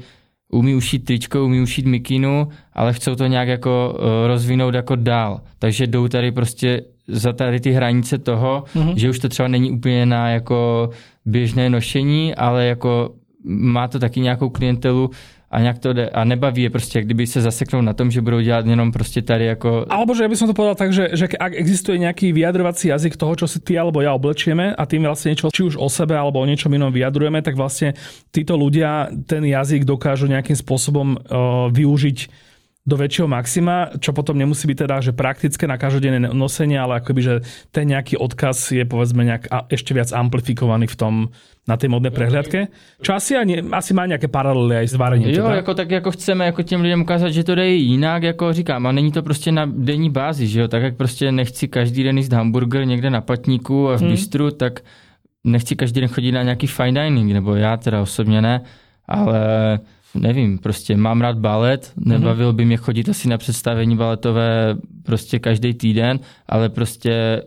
umí ušít tričko, umí ušít mikinu, ale chcou to nějak jako eh, rozvinout jako dál. Takže jdou tady prostě za tady ty hranice toho, mm-hmm. že už to třeba není úplně na jako běžné nošení, ale jako má to taky nějakou klientelu a nějak to jde a nebaví je prostě, kdyby se zaseknou na tom, že budou dělat jenom prostě tady jako... Alebo že ja by som to povedal tak, že, že ak existuje nejaký vyjadrovací jazyk toho, čo si ty alebo ja oblečieme a tým vlastne niečo, či už o sebe alebo o niečom inom vyjadrujeme, tak vlastne títo ľudia ten jazyk dokážu nejakým spôsobom uh, využiť do väčšieho maxima, čo potom nemusí byť teda, že praktické na každodenné nosenie, ale akoby, že ten nejaký odkaz je povedzme nejak ešte viac amplifikovaný v tom, na té modné prehliadke. Čo asi, ani, asi má nějaké paralely aj s varením. Jo, teda? jako, tak jako chceme jako těm lidem ukázat, že to jde jinak, jako říkám, a není to prostě na denní bázi, že jo, tak jak prostě nechci každý den jíst hamburger někde na patníku a v hmm. bistru, tak nechci každý den chodit na nějaký fine dining, nebo já teda osobně ne, ale nevím, prostě mám rád balet, nebavil by mě chodit asi na představení baletové prostě každý týden, ale prostě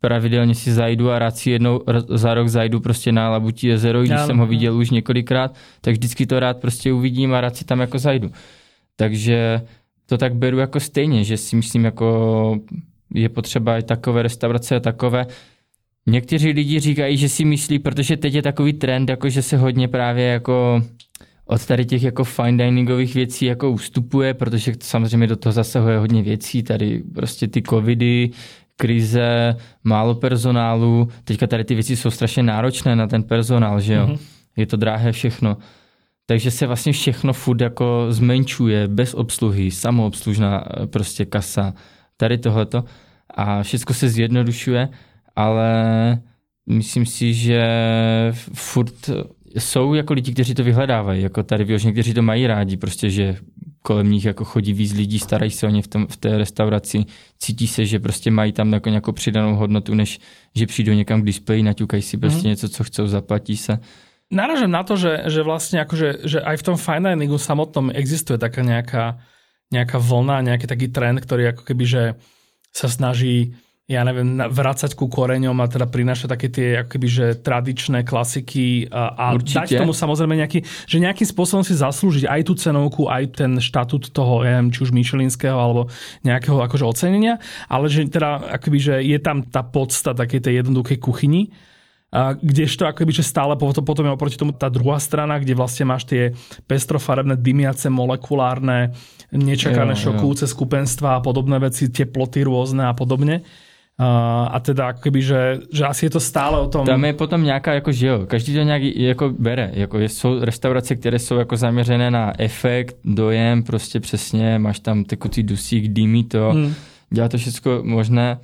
pravidelně si zajdu a rád si jednou za rok zajdu prostě na Labutí jezero, když jsem ho viděl už několikrát, tak vždycky to rád prostě uvidím a rád si tam jako zajdu. Takže to tak beru jako stejně, že si myslím jako je potřeba i takové restaurace a takové. Někteří lidi říkají, že si myslí, protože teď je takový trend, jako že se hodně právě jako od tady těch jako fine diningových věcí jako ustupuje, protože samozřejmě do toho zasahuje hodně věcí, tady prostě ty covidy, krize, málo personálu, teďka tady ty věci jsou strašně náročné na ten personál, že jo, mm-hmm. je to drahé všechno. Takže se vlastně všechno furt jako zmenšuje, bez obsluhy, samoobslužná eh, prostě kasa, tady tohleto a všechno se zjednodušuje, ale myslím si, že furt jsou jako lidi, kteří to vyhledávají, jako tady vyloženě, kteří to mají rádi, prostě, že kolem nich jako chodí víc lidí, starají se o ně v, tom, v té restauraci, cítí se, že prostě mají tam jako nějakou přidanou hodnotu, než že přijdou někam k displeji, naťukají si prostě mm. něco, co chcou, zaplatí se. Naražam na to, že, že vlastne akože, že aj v tom fine diningu samotnom existuje taká nejaká, nejaká vlna, nejaký taký trend, ktorý ako keby, že sa snaží ja neviem, vrácať ku koreňom a teda prinášať také tie akoby, že tradičné klasiky a, a dať tomu samozrejme nejaký, že nejakým spôsobom si zaslúžiť aj tú cenovku, aj ten štatút toho, ja neviem, či už Michelinského alebo nejakého akože ocenenia, ale že teda akoby, že je tam tá podsta takej tej jednoduchej kuchyni, a kdežto akoby, že stále potom, potom je oproti tomu tá druhá strana, kde vlastne máš tie pestrofarebné, dymiace, molekulárne, nečakané jo, šokujúce jo. skupenstva a podobné veci, teploty rôzne a podobne. Uh, a teda akoby, že, že asi je to stále o tom... Tam je potom nějaká, jako, že jo, každý to nějak jako bere. Jako jsou restaurace, které jsou jako zaměřené na efekt, dojem, prostě přesně, máš tam tekutý dusík, dýmí to, hmm. dělá to všechno možné,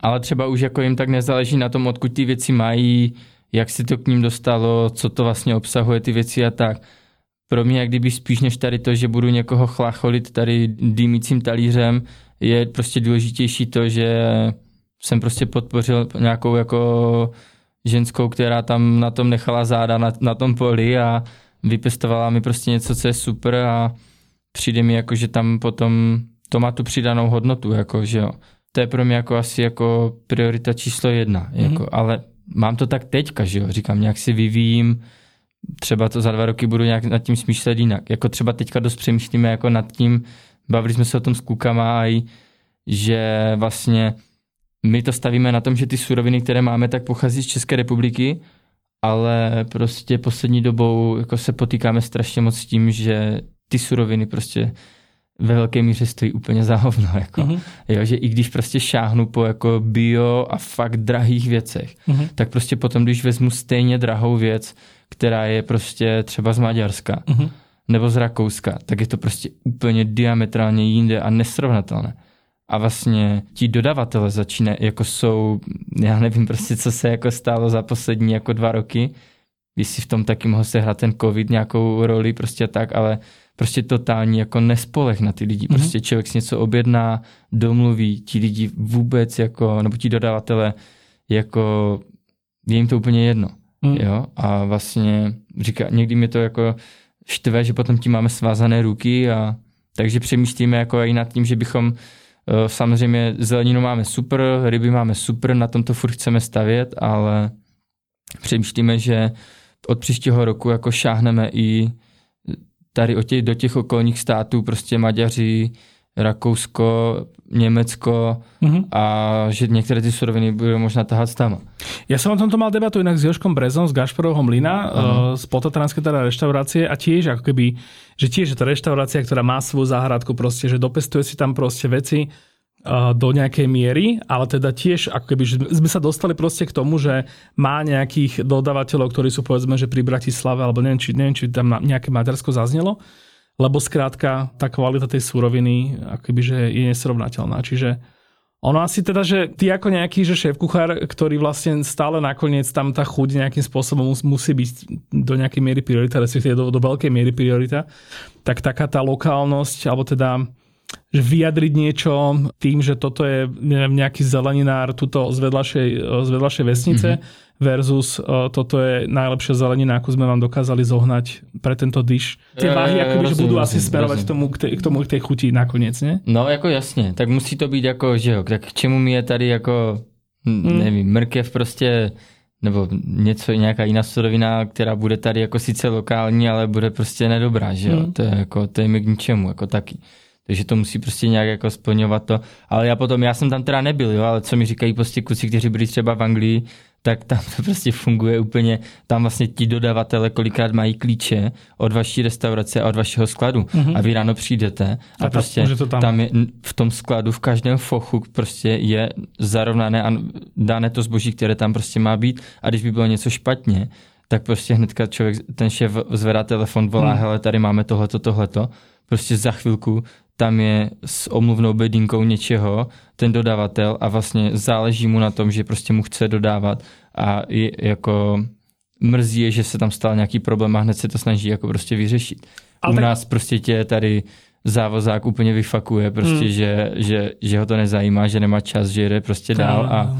ale třeba už jako jim tak nezáleží na tom, odkud ty věci mají, jak si to k ním dostalo, co to vlastně obsahuje ty věci a tak. Pro mě, jak kdyby spíš než tady to, že budu někoho chlacholit tady dýmícím talířem, je prostě důležitější to, že jsem prostě podpořil nějakou jako ženskou, která tam na tom nechala záda na, na tom poli a vypěstovala mi prostě něco, co je super a přijde mi jako, že tam potom to má tu přidanou hodnotu, jako, že jo. To je pro mě jako asi jako priorita číslo jedna, mm-hmm. jako, ale mám to tak teďka, že jo, říkám, nějak si vyvíjím, třeba to za dva roky budu nějak nad tím smýšlet jinak. Jako třeba teďka dost přemýšlíme jako nad tím, bavili jsme se o tom s klukama a že vlastně my to stavíme na tom, že ty suroviny, které máme, tak pochází z České republiky, ale prostě poslední dobou jako se potýkáme strašně moc s tím, že ty suroviny prostě ve velké míře stojí úplně za hovno. Jako. Uh-huh. Jo, že i když prostě šáhnu po jako bio a fakt drahých věcech, uh-huh. tak prostě potom, když vezmu stejně drahou věc, která je prostě třeba z Maďarska uh-huh. Nebo z Rakouska, tak je to prostě úplně diametrálně jinde a nesrovnatelné a vlastně ti dodavatele začínají, jako jsou, já nevím prostě, co se jako stalo za poslední jako dva roky, jestli v tom taky mohl se hrát ten covid nějakou roli prostě tak, ale prostě totální jako nespolech na ty lidi. Mhm. Prostě mm-hmm. člověk si něco objedná, domluví, ti lidi vůbec jako, nebo ti dodavatele jako, je jim to úplně jedno. Mm. Jo? A vlastně říká, někdy mi to jako štve, že potom tím máme svázané ruky a takže přemýšlíme jako i nad tím, že bychom Eh, samozřejmě zeleninu máme super, ryby máme super, na tom to furt chceme stavět, ale přemýšlíme, že od příštího roku jako šáhneme i tady do těch okolních států, prostě Maďaři, Rakousko, Německo mm-hmm. a že některé ty suroviny budou možná tahat tam. Ja som o tomto mal debatu inak s Joškom Brezom z Gašparovho mlyna, uh-huh. z Potatranskej teda reštaurácie a tiež ako keby, že tiež je to reštaurácia, ktorá má svoju záhradku proste, že dopestuje si tam proste veci, do nejakej miery, ale teda tiež ako keby, že sme sa dostali proste k tomu, že má nejakých dodávateľov, ktorí sú povedzme, že pri Bratislave, alebo neviem, či, neviem, či tam nejaké Maďarsko zaznelo, lebo skrátka tá kvalita tej súroviny akoby, že je nesrovnateľná. Čiže ono asi teda, že ty ako nejaký že šéf kuchár, ktorý vlastne stále nakoniec tam tá chuť nejakým spôsobom musí byť do nejakej miery priorita, respektíve do, do veľkej miery priorita, tak taká tá lokálnosť, alebo teda že vyjadriť niečo tým, že toto je neviem, nejaký zeleninár tuto z vedľašej, z vedľašej vesnice mm-hmm. versus uh, toto je najlepšia zelenina, ako sme vám dokázali zohnať pre tento dyš. Tie váhy akoby, že budú asi smerovať k tomu, k, tej, k tomu, k tej chuti nakoniec, ne? No, jako jasně. Tak musí to být jako, že jo, tak k čemu mi je tady jako, mm. nevím, mrkev prostě nebo něco, nějaká jiná surovina, která bude tady jako sice lokální, ale bude prostě nedobrá, že jo? Mm. To je jako, to je mi k ničemu, jako taky takže to musí prostě nějak jako splňovat to. Ale já potom, já jsem tam teda nebyl, jo, ale co mi říkají prostě kluci, kteří byli třeba v Anglii, tak tam to prostě funguje úplně, tam vlastně ti dodavatele kolikrát mají klíče od vaší restaurace a od vašeho skladu mm-hmm. a vy ráno přijdete a, a prostě to tam... tam je v tom skladu v každém fochu prostě je zarovnané a dané to zboží, které tam prostě má být a když by bylo něco špatně, tak prostě hnedka člověk, ten šéf zvedá telefon, volá, mm. hele, tady máme tohleto, tohleto, prostě za chvilku tam je s omluvnou bedinkou něčeho ten dodavatel a vlastně záleží mu na tom, že prostě mu chce dodávat a je, jako mrzí je, že se tam stal nějaký problém a hned se to snaží jako prostě vyřešit. Ale U tak... nás prostě tě tady závozák úplně vyfakuje, prostě, hmm. že, že, že ho to nezajímá, že nemá čas, že jde prostě dál a...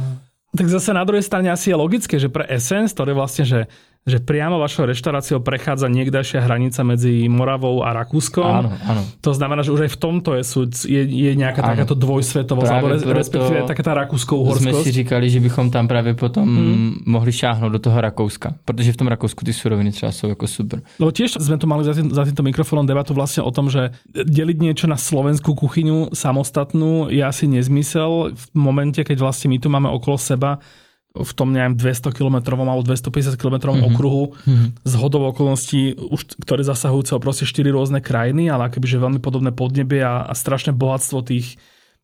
Tak zase na druhej strane asi je logické, že pre Essence, ktorý vlastne, že že priamo vašou reštauráciou prechádza niekdajšia hranica medzi Moravou a Rakúskom. Áno, áno. To znamená, že už aj v tomto je, je, je nejaká áno. takáto dvojsvetovosť, alebo respektíve taká tá rakúsko-uhorskosť. Sme si říkali, že bychom tam právě potom hmm. mohli šáhnout do toho Rakouska, protože v tom Rakousku ty suroviny třeba jsou jako super. Lebo tiež sme tu mali za, tým, za týmto mikrofónom debatu vlastne o tom, že deliť niečo na slovenskú kuchyňu samostatnú je asi nezmysel v momente, keď vlastne my tu máme okolo seba v tom neviem 200 km alebo 250 km mm-hmm. okruhu mm-hmm. z hodov okolností, už, ktoré zasahujú celé proste 4 rôzne krajiny, ale akoby že veľmi podobné podnebie a, a strašné bohatstvo tých,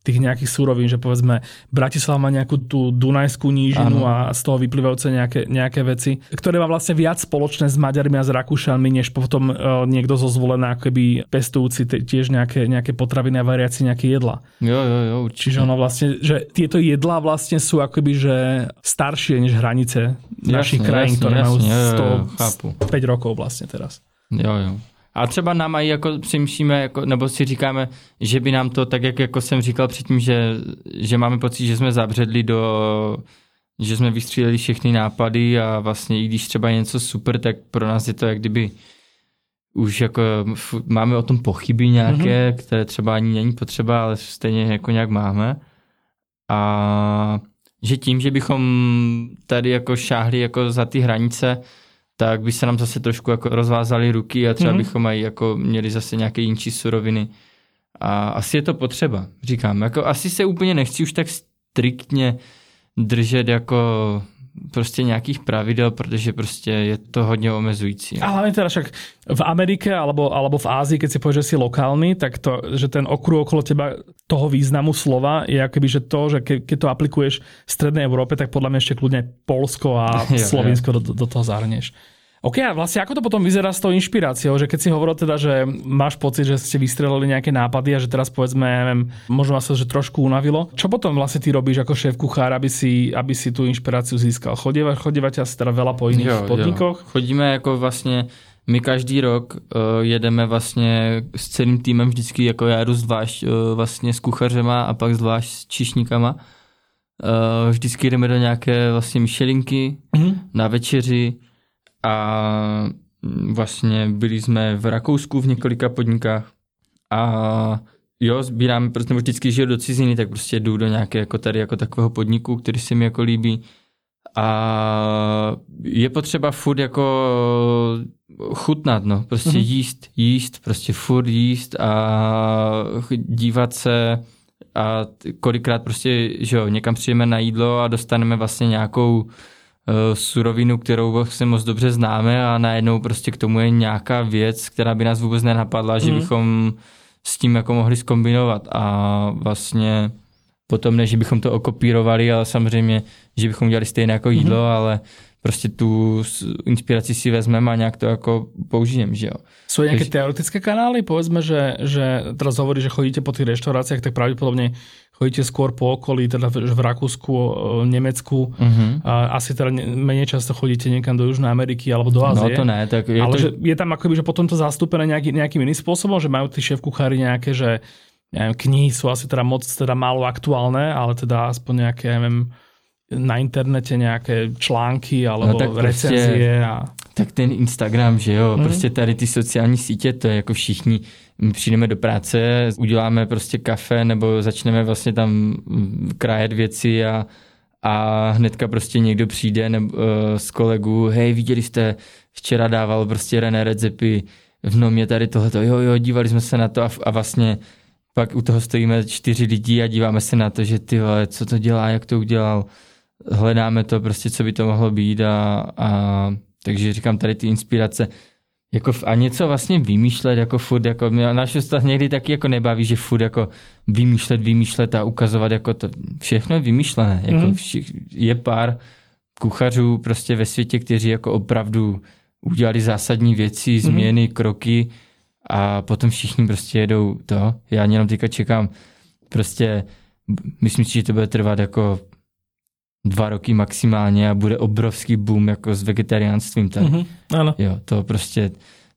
tých nejakých súrovín, že povedzme Bratislava má nejakú tú Dunajskú nížinu ano. a z toho vyplývajúce nejaké, nejaké veci, ktoré má vlastne viac spoločné s Maďarmi a s Rakúšanmi, než potom uh, niekto zo zvolená keby pestujúci tiež nejaké, nejaké potraviny a variácie nejaké jedla. Jo, jo, jo, určite. Čiže ono vlastne, že tieto jedlá vlastne sú akoby, že staršie než hranice jasne, našich krajín, jasne, ktoré jasne, majú 100, jo, jo, 5 rokov vlastne teraz. Jo, jo. A třeba nám aj jako přemýšlíme, jako, nebo si říkáme, že by nám to, tak jak jako jsem říkal předtím, že, že máme pocit, že jsme zabředli do, že jsme vystříleli všechny nápady a vlastně i když třeba je něco super, tak pro nás je to jak kdyby už jako máme o tom pochyby nějaké, mm-hmm. které třeba ani není potřeba, ale stejně jako nějak máme. A že tím, že bychom tady jako šáhli jako za ty hranice, tak by se nám zase trošku jako rozvázaly ruky a třeba mm-hmm. bychom aj jako měli zase nějaké jinčí suroviny. A asi je to potřeba, říkám. Jako asi se úplně nechci už tak striktně držet jako prostě nějakých pravidel, protože prostě je to hodně omezující. A hlavně teda však v Amerike alebo, alebo v Ázii, keď si povieš, že si lokálny, tak to, že ten okruh okolo teba toho významu slova je akoby, že to, že ke, keď to aplikuješ v Strednej Európe, tak podľa mňa ešte kľudne Polsko a Slovinsko do, do toho zahrnieš. OK, a vlastne ako to potom vyzerá s tou inšpiráciou, že keď si hovoril teda, že máš pocit, že ste vystrelili nejaké nápady a že teraz povedzme, neviem, možno vás to, že trošku unavilo. Čo potom vlastne ty robíš ako šéf kuchár, aby si, aby si tú inšpiráciu získal? Chodíva, chodívate asi teda veľa po iných jo, podnikoch? Jo. Chodíme jako vlastně my každý rok uh, jedeme vlastně s celým týmem vždycky, jako já jdu zvlášť uh, vlastně s kuchařema a pak zvlášť s čišníkama. Uh, vždycky jdeme do nějaké vlastně myšelinky mm-hmm. na večeři, a vlastně byli jsme v Rakousku v několika podnikách a jo, sbíráme, prostě vždycky žiju do ciziny, tak prostě jdu do nějaké jako tady jako takového podniku, který se mi jako líbí. A je potřeba furt jako chutnat, no, prostě mm-hmm. jíst, jíst, prostě furt jíst a dívat se a kolikrát prostě, že jo, někam přijeme na jídlo a dostaneme vlastně nějakou surovinu, kterou vlastně moc dobře známe a najednou prostě k tomu je nějaká věc, která by nás vůbec nenapadla, mm. že mhm. bychom s tím jako mohli skombinovat a vlastně potom ne, že bychom to okopírovali, ale samozřejmě, že bychom dělali stejné jako jídlo, mm. ale prostě tu inspiraci si vezmeme a nějak to jako použijeme, že jo. Sú nejaké Takže... teoretické kanály? Povedzme, že, že teraz hovorí, že chodíte po tých reštauráciách, tak pravdepodobne chodíte skôr po okolí, teda v, v Rakúsku, Nemecku. Uh-huh. A asi teda menej často chodíte niekam do Južnej Ameriky alebo do Ázie. No to ne, tak je Ale to... že je tam akoby, že potom to zastúpené nejaký, nejakým iným spôsobom, že majú tí šéf kuchári nejaké, že neviem, knihy sú asi teda moc teda málo aktuálne, ale teda aspoň nejaké, neviem, na internete nějaké články alebo no, tak prostě recenzie. A... Tak ten Instagram, že jo, hmm. prostě tady ty sociální sítě, to je jako všichni, my přijdeme do práce, uděláme prostě kafe nebo začneme vlastně tam krájet věci a, a hnedka prostě někdo přijde nebo, uh, z kolegů, hej, viděli jste, včera dával prostě René Redzepy, v Nomě tady tohleto, jo, jo, dívali jsme se na to a, a vlastně pak u toho stojíme čtyři lidi a díváme se na to, že ty vole, co to dělá, jak to udělal, hledáme to prostě, co by to mohlo být a, a takže říkám tady ty inspirace, jako a něco vlastně vymýšlet, jako furt, jako náš stav někdy taky jako nebaví, že furt jako vymýšlet, vymýšlet a ukazovat, jako to všechno je vymýšlené, jako mm. všich, je pár kuchařů prostě ve světě, kteří jako opravdu udělali zásadní věci, mhm. změny, mm. kroky a potom všichni prostě jedou to. Já jenom teďka čekám, prostě myslím si, že to bude trvat jako dva roky maximálně a bude obrovský boom jako s vegetariánstvím tady. Mm-hmm, ano. Jo, to prostě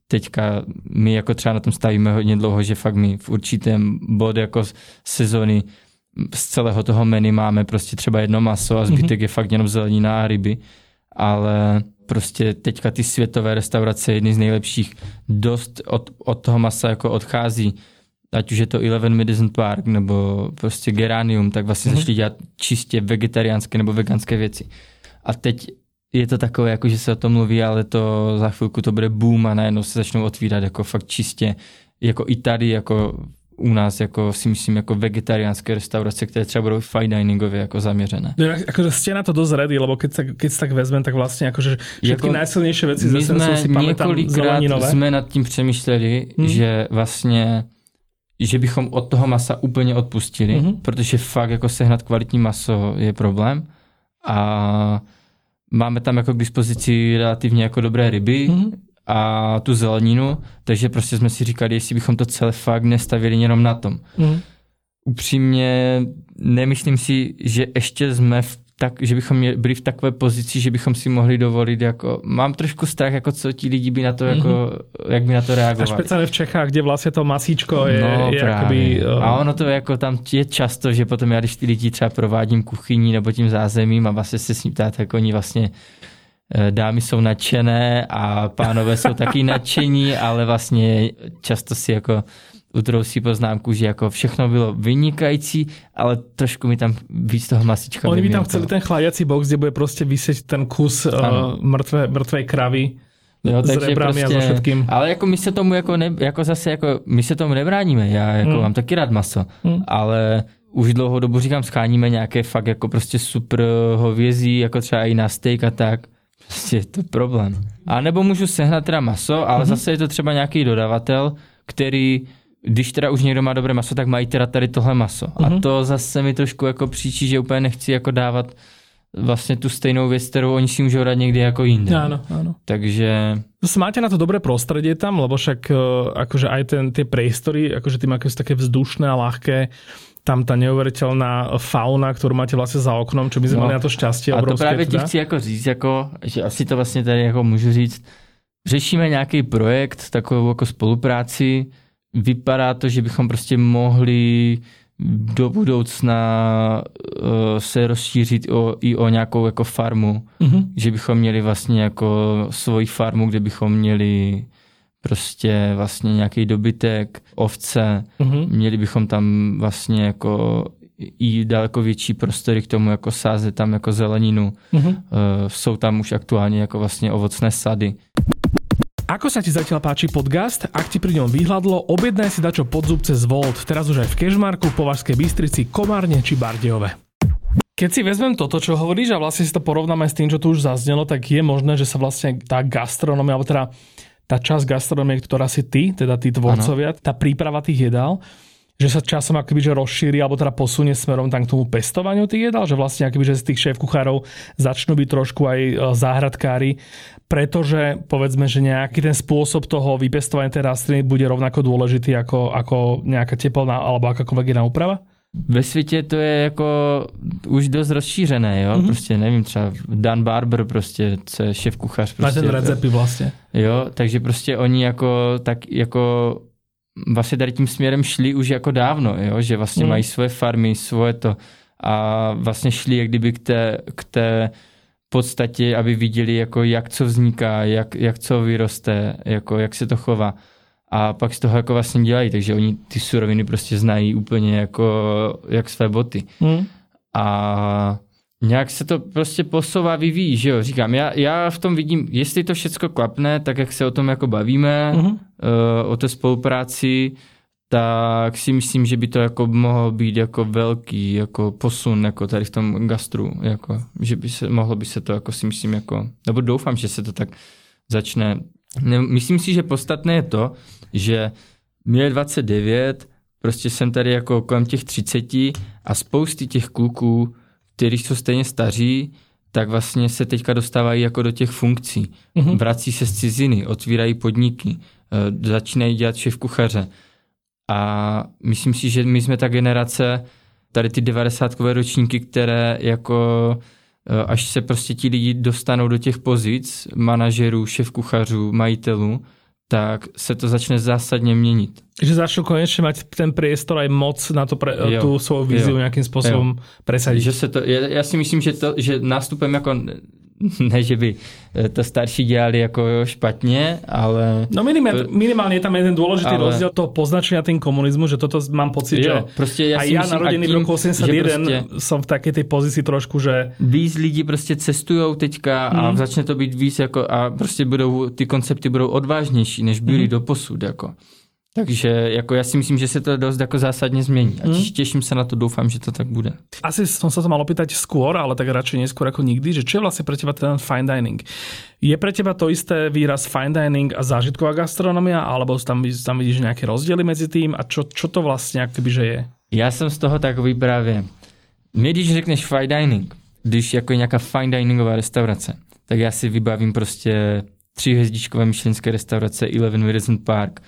teďka my jako třeba na tom stavíme hodně dlouho, že fakt my v určitém bod jako sezony z celého toho menu máme prostě třeba jedno maso a zbytek mm-hmm. je fakt jenom zelenina a ryby, ale prostě teďka ty světové restaurace, jedny z nejlepších, dost od, od toho masa jako odchází ať už je to Eleven Madison Park nebo prostě Geranium, tak vlastně mm-hmm. začali dělat čistě vegetariánské nebo veganské věci. A teď je to takové, jako že se o tom mluví, ale to za chvilku to bude boom a najednou se začnou otvírat jako fakt čistě, jako i tady, jako u nás jako si myslím jako vegetariánské restaurace, které třeba budou fine diningově jako zaměřené. No, akože ste na to dosť ready, lebo keď sa, keď sa tak vezmem, tak vlastně akože všetky jako, najsilnější věci ze si pamätám několikrát jsme nad tím přemýšleli, hmm. že vlastně že bychom od toho masa úplně odpustili, mm-hmm. protože fakt jako sehnat kvalitní maso je problém a máme tam jako k dispozici relativně jako dobré ryby mm-hmm. A tu zeleninu, takže prostě jsme si říkali, jestli bychom to celé fakt nestavili jenom na tom. Mm-hmm. Upřímně nemyslím si, že ještě jsme v tak, že bychom byli v takové pozici, že bychom si mohli dovolit, jako, mám trošku strach, jako co ti lidi by na to, jako, mm-hmm. jak by na to reagovali. A špeciálně v Čechách, kde vlastně to masíčko je, no, je jakoby, uh... A ono to jako tam je často, že potom já, když ty lidi třeba provádím kuchyní nebo tím zázemím a vlastně se s ním ptát, jako oni vlastně eh, dámy jsou nadšené a pánové jsou taky nadšení, ale vlastně často si jako utrou si poznámku, že jako všechno bylo vynikající, ale trošku mi tam víc toho masička Oni by tam chceli ten chladiací box, kde bude prostě vyseť ten kus uh, mrtvé, mrtvé kravy. Jo, s rebrami prostě, a so všetkým. Ale jako my se tomu jako, ne, jako zase jako, my se tomu nebráníme, já jako hmm. mám taky rád maso, hmm. ale už dlouhou dobu říkám, scháníme nějaké fakt jako prostě super hovězí, jako třeba i na steak a tak. Prostě je to problém. A nebo můžu sehnat teda maso, ale hmm. zase je to třeba nějaký dodavatel, který když teda už někdo má dobré maso, tak mají teda tady tohle maso. Mm-hmm. A mhm. to zase mi trošku jako příčí, že úplně nechci jako dávat vlastně tu stejnou věc, kterou oni si můžou dát někdy jako jinde. Áno, áno. Takže... Zase máte na to dobré prostredie tam, lebo však e, akože aj ten, tie priestory, akože tým ako sú také vzdušné a ľahké, tam ta neuvěřitelná fauna, kterou máte vlastně za oknom, čo by sme no, mali na to šťastie A to právě ti chci jako říct, jako, že asi to vlastně tady jako můžu říct, řešíme nějaký projekt, takovou jako spolupráci, vypadá to, že bychom prostě mohli do budoucna uh, se rozšířit o, i o nějakou jako farmu, mm-hmm. že bychom měli vlastně jako svoji farmu, kde bychom měli prostě vlastně nějaký dobytek, ovce, mm-hmm. měli bychom tam vlastně jako i daleko větší prostory k tomu, jako sázet tam jako zeleninu. Mm-hmm. Uh, jsou tam už aktuálně jako vlastně ovocné sady. Ako sa ti zatiaľ páči podcast? Ak ti pri ňom vyhľadlo, objednaj si dačo pod zub cez Volt, teraz už aj v Kešmarku, Považskej Bystrici, Komárne či Bardejove. Keď si vezmem toto, čo hovoríš a vlastne si to porovnáme s tým, čo tu už zaznelo, tak je možné, že sa vlastne tá gastronomia, alebo teda tá časť gastronomie, ktorá si ty, teda tí tvorcovia, ano. tá príprava tých jedál, že sa časom akoby že rozšíri alebo teda posunie smerom tam k tomu pestovaniu tých jedál, že vlastne akoby, že z tých šéf kuchárov začnú byť trošku aj e, záhradkári pretože povedzme, že nejaký ten spôsob toho vypestovania tej rastliny bude rovnako dôležitý ako, ako nejaká teplná alebo akákoľvek iná úprava? Ve světě to je jako už dost rozšířené, jo, mm-hmm. prostě nevím, třeba Dan Barber prostě, co je šéf kuchař. Prostě, Na ten recepty vlastně. Jo, takže prostě oni jako, tak jako vlastně tady tím směrem šli už jako dávno, jo, že vlastně mm. mají svoje farmy, svoje to a vlastně šli jak kdyby k té, k té podstatě, aby viděli, jako jak co vzniká, jak, jak co vyroste, jako jak se to chová. A pak z toho jako vlastně dělají, takže oni ty suroviny prostě znají úplně jako jak své boty. Hmm. A nějak se to prostě posouvá, vyvíjí, že jo, říkám, já, já v tom vidím, jestli to všechno klapne, tak jak se o tom jako bavíme, uh-huh. uh, o té spolupráci, tak si myslím, že by to jako mohlo být jako velký jako posun jako tady v tom gastru, jako, že by se, mohlo by se to jako si myslím jako, nebo doufám, že se to tak začne. Ne, myslím si, že podstatné je to, že mě je 29, prostě jsem tady jako kolem těch 30 a spousty těch kluků, kteří jsou stejně staří, tak vlastně se teďka dostávají jako do těch funkcí. Mm-hmm. Vrací se z ciziny, otvírají podniky, eh, začínají dělat šéf kuchaře a myslím si, že my jsme ta generace, tady ty 90 ročníky, které jako e, až se prostě ti lidi dostanou do těch pozic, manažerů, šéf kuchařů, majitelů, tak se to začne zásadně měnit. Že začnu konečně mít ten priestor a moc na to pre, jo, tu svou viziu nějakým způsobem presadit. Že se to, já si myslím, že, to, že nástupem jako ne, že by eh, to starší dělali jako špatně, ale... No minimálně, minimálně je tam jeden důležitý ale... rozdíl toho poznačenia tým komunizmu, že toto mám pocit, jo, že prostě já, já narodený v roku 81 prostě jsem v také té pozici trošku, že... Víc lidí prostě cestujou teďka a hmm. začne to být víc jako a prostě budou, ty koncepty budou odvážnější, než byly hmm. do posud, jako. Takže jako já si myslím, že se to dost jako zásadně změní. A Hmm. těším se na to, doufám, že to tak bude. Asi som sa to mal opýtať skôr, ale tak radšej neskôr ako nikdy, že čo je vlastne pre teba ten fine dining? Je pre teba to isté výraz fine dining a zážitková gastronomia, alebo tam, tam vidíš nejaké rozdiely medzi tým a čo, čo to vlastne akoby, že je? Já jsem z toho takový právě. Mě když řekneš fine dining, když jako je nějaká fine diningová restaurace, tak já si vybavím prostě tři hvězdičkové myšlenské restaurace, Eleven Wilson Park,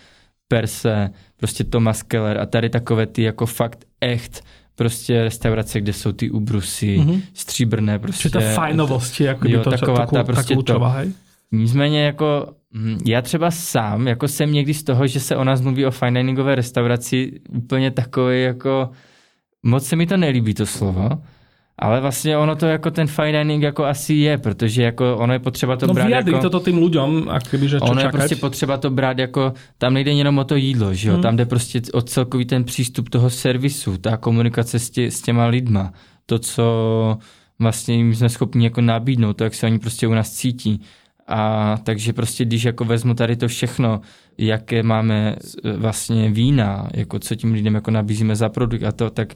Perse, prostě Thomas Keller a tady takové ty jako fakt echt prostě restaurace, kde jsou ty ubrusy, Mhm. mm-hmm. stříbrné prostě. Čiže tá fajnovost je akoby Jo, to, taková to, ta prostě to. hej? Nicméně jako hm, já třeba sám, jako jsem někdy z toho, že se o nás mluví o fine diningové restauraci, úplně takový jako, moc se mi to nelíbí to slovo, ale vlastně ono to jako ten fine dining jako asi je, protože jako ono je potřeba to No brát jako... toto tým ľuďom, akoby, že čo Ono je čakať. prostě potřeba to brát jako, tam nejde jenom o to jídlo, že jo? Hmm. tam jde prostě o celkový ten přístup toho servisu, ta komunikace s, tě, s těma lidma, to, co vlastně jim jsme schopni jako nabídnout, to, jak se oni prostě u nás cítí. A takže prostě, když jako vezmu tady to všechno, jaké máme vlastně vína, jako co tím lidem jako nabízíme za produkt a to, tak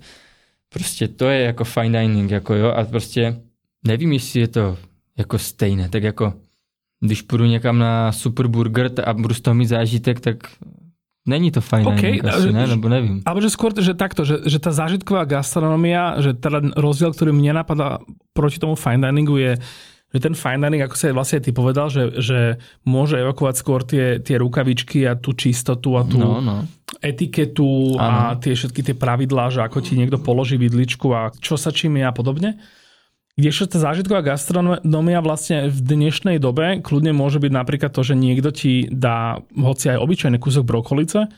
prostě to je jako fine dining, jako jo, a prostě nevím, jestli je to jako stejné, tak jako když půjdu někam na Superburger a budu z toho mít zážitek, tak není to fajn OK, dining asi, ale- ne? Nebo nevím. Alebo že skôr, že takto, že, že tá zážitková gastronomia, že teda rozdiel, ktorý mne napadá proti tomu fine diningu je, že ten fine dining, ako sa vlastne ty povedal, že, že môže evakovať skôr tie, tie rukavičky a tú čistotu a tú No, no. etiketu a Áno. tie všetky tie pravidlá, že ako ti niekto položí vidličku a čo sa čím je a podobne. Kdežto tá zážitková gastronomia vlastne v dnešnej dobe kľudne môže byť napríklad to, že niekto ti dá hoci aj obyčajný kúsok brokolice,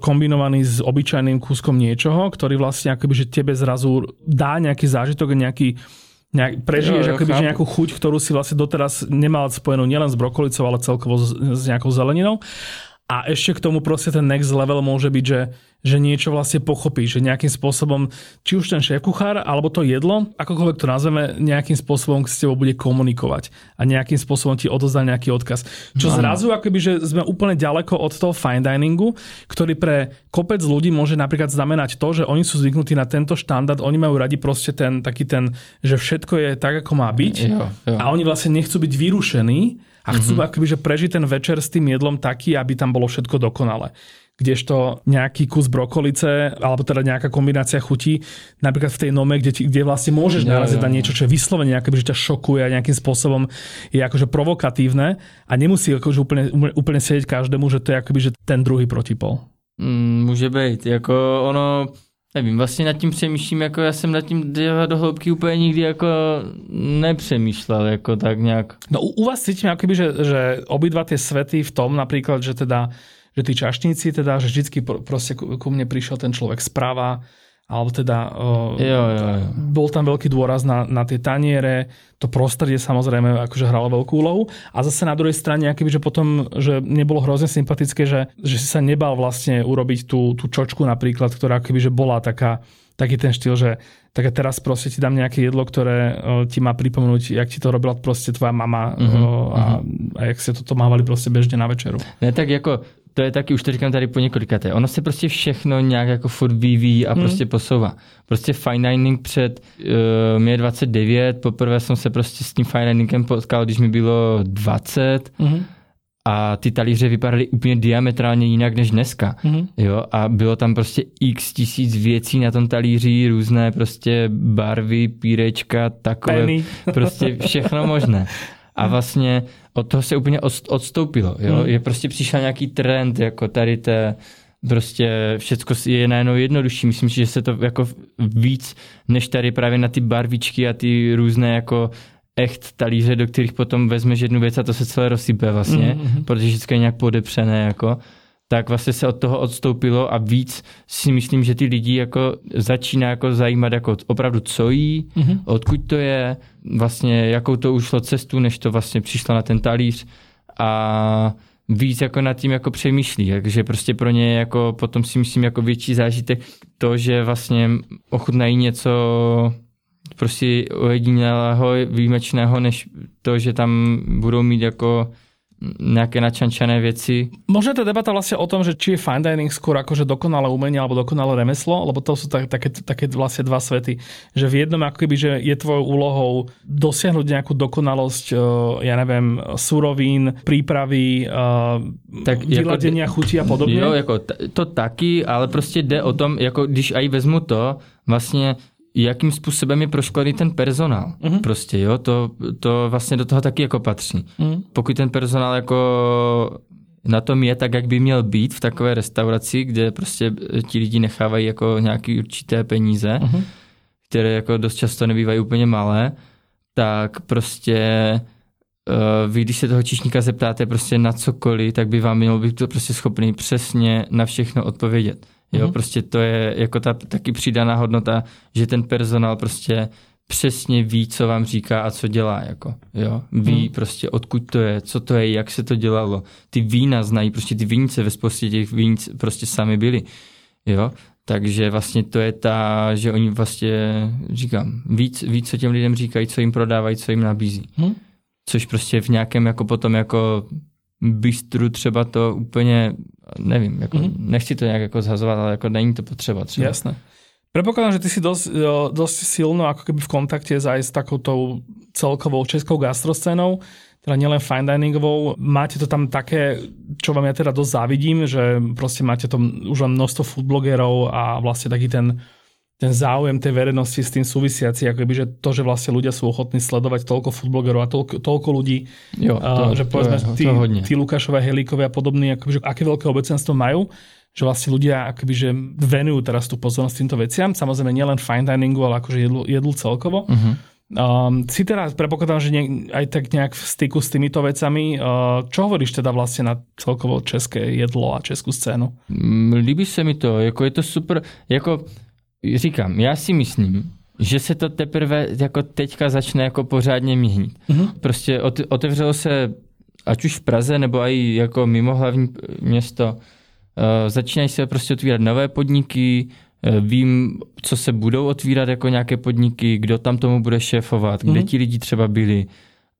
kombinovaný s obyčajným kúskom niečoho, ktorý vlastne akoby, že tebe zrazu dá nejaký zážitok, nejaký nejak, prežiješ Jo, jo, akoby, že nejakú chuť, ktorú si vlastne doteraz nemal spojenú nielen s brokolicou, ale celkovo s, s nejakou zeleninou. A ešte k tomu proste ten next level môže byť, že, že niečo vlastne pochopíš, že nejakým spôsobom, či už ten šéf kuchár, alebo to jedlo, akokoľvek to nazveme, nejakým spôsobom s tebou bude komunikovať a nejakým spôsobom ti odozdá nejaký odkaz. Čo Áno. zrazu akoby, že sme úplne ďaleko od toho fine diningu, ktorý pre kopec ľudí môže napríklad znamenať to, že oni sú zvyknutí na tento štandard, oni majú radi proste ten taký ten, že všetko je tak, ako má byť Jo, jo. a oni vlastne nechcú byť vyrušení a chcú mm-hmm. akoby, že prežiť ten večer s tým jedlom taký, aby tam bolo všetko dokonale. Kdežto nejaký kus brokolice, alebo teda nejaká kombinácia chutí, napríklad v tej nome, kde, ti, kde vlastne môžeš naraziť na niečo, čo je vyslovene akoby, že ťa šokuje a nejakým spôsobom je akože provokatívne a nemusí akože úplne, úplne- úplne sedieť každému, že to je akoby, že ten druhý protipol. Mm, může být, jako ono, nevím, vlastně nad tím přemýšlím, jako já jsem nad tím do hloubky úplně nikdy jako nepřemýšlel, jako tak nějak. No u, u vás cítime akoby, že, že obidva tie svety v tom napríklad, že teda že tí čašníci teda, že vždycky pro- proste ku, ku mne prišiel ten človek správa, alebo teda uh, Jo, jo, jo. bol tam veľký dôraz na, na tie taniere, to prostredie samozrejme akože hralo veľkú úlohu a zase na druhej strane, akoby, že potom, že nebolo hrozne sympatické, že, že si sa nebal vlastne urobiť tú, tú čočku napríklad, ktorá akoby, že bola taká, taký ten štýl, že tak a teraz proste ti dám nejaké jedlo, ktoré ti má pripomenúť, jak ti to robila proste tvoja mama Mhm, uh, a, a jak ste toto mávali proste bežne na večeru. Ne, tak jako, to je taky, už to říkám tady po několikáté, ono se prostě všechno nějak jako furt vyvíjí a Hmm. prostě posouvá. Prostě fine dining před, uh, mě je 29, poprvé jsem se prostě s tím fine diningem potkal, když mi bylo 20 Uh-huh. a ty talíře vypadaly úplně diametrálně jinak než dneska. Uh-huh. Jo, a bylo tam prostě x tisíc věcí na tom talíři, různé prostě barvy, pírečka, takové, Penny. prostě všechno možné. A vlastně od toho se úplně od- odstoupilo, jo. Hmm. Je prostě přišel nějaký trend, jako tady té, prostě všecko je najednou jednodušší. Myslím si, že se to jako víc, než tady právě na ty barvičky a ty různé jako echt talíře, do kterých potom vezmeš jednu věc a to se celé rozsype vlastně, Mhm. protože všechno je nějak podepřené jako tak vlastně se od toho odstoupilo a víc si myslím, že ty lidi jako začíná jako zajímat jako opravdu co jí, Mhm. odkud to je, vlastně jakou to ušlo cestu, než to vlastně přišlo na ten talíř a víc jako nad tím jako přemýšlí, takže prostě pro ně jako potom si myslím jako větší zážitek to, že vlastně ochutnají něco prostě ojedinělého, výjimečného, než to, že tam budou mít jako nejaké načančané veci. Možno je to debata vlastne o tom, že či je fine dining skôr akože dokonalé umenie alebo dokonalé remeslo, lebo to sú tak, také, také vlastne dva svety. Že v jednom ako keby, že je tvojou úlohou dosiahnuť nejakú dokonalosť, e, ja neviem, surovín, prípravy, e, tak vyladenia jako, chutí a podobne. Jo, jako to taky, ale prostě jde o tom, jako když aj vezmu to, vlastně jakým způsobem je proškolený ten personál. Mm-hmm. Prostě, jo, to, to vlastně do toho taky jako patří. Mm. Pokud ten personál jako na tom je tak, jak by měl být v takové restauraci, kde prostě ti lidi nechávají jako nějaké určité peníze, mm-hmm. které jako dost často nebývají úplně malé, tak prostě uh, vy, když se toho čišníka zeptáte prostě na cokoliv, tak by vám měl být to prostě schopný přesně na všechno odpovědět. Jo, mm-hmm. prostě to je jako ta taky přidaná hodnota, že ten personál prostě přesně ví, co vám říká a co dělá, jako, jo. Ví mm. prostě, odkud to je, co to je, jak se to dělalo. Ty vína znají, prostě ty vínice ve spoustě těch vínic prostě sami byli, jo. Takže vlastně to je ta, že oni vlastně, říkám, víc, víc co těm lidem říkají, co jim prodávají, co jim nabízí. Mm. Což prostě v nějakém jako potom jako bistru třeba to úplně, nevím, jako, mm-hmm. nechci to nějak jako zhazovat, ale jako není to potřeba třeba. Jasné. Predpokladám, že ty si dosť, dosť silno ako keby v kontakte aj s takoutou celkovou českou gastroscénou, teda nielen fine diningovou. Máte to tam také, čo vám ja teda dosť závidím, že proste máte to už len množstvo foodblogerov a vlastne taký ten ten záujem tej verejnosti s tým súvisiaci, akoby, že to, že vlastne ľudia sú ochotní sledovať toľko foodblogerov a toľko, toľko ľudí, jo, to, že povedzme, to je, tí, to tí Lukášové, Helíkové a podobní, akoby, že aké veľké obecenstvo majú, že vlastne ľudia akoby, že venujú teraz tú pozornosť týmto veciam, samozrejme nielen fine diningu, ale akože jedlu, jedlu celkovo. Uh-huh. Um, si teraz predpokladám, že nie, aj tak nejak v styku s týmito vecami. Uh, čo hovoríš teda vlastne na celkovo české jedlo a českú scénu? Mm, líbí se mi to, jako je to super, jako říkám, já si myslím, že se to teprve jako teďka začne jako pořádně míhnit. Mm-hmm. Prostě otevřelo se, ať už v Praze, nebo i jako mimo hlavní město, uh, začínají se prostě otvírat nové podniky, uh, vím, co se budou otvírat jako nějaké podniky, kdo tam tomu bude šéfovat, mm-hmm. kde mhm. ti lidi třeba byli.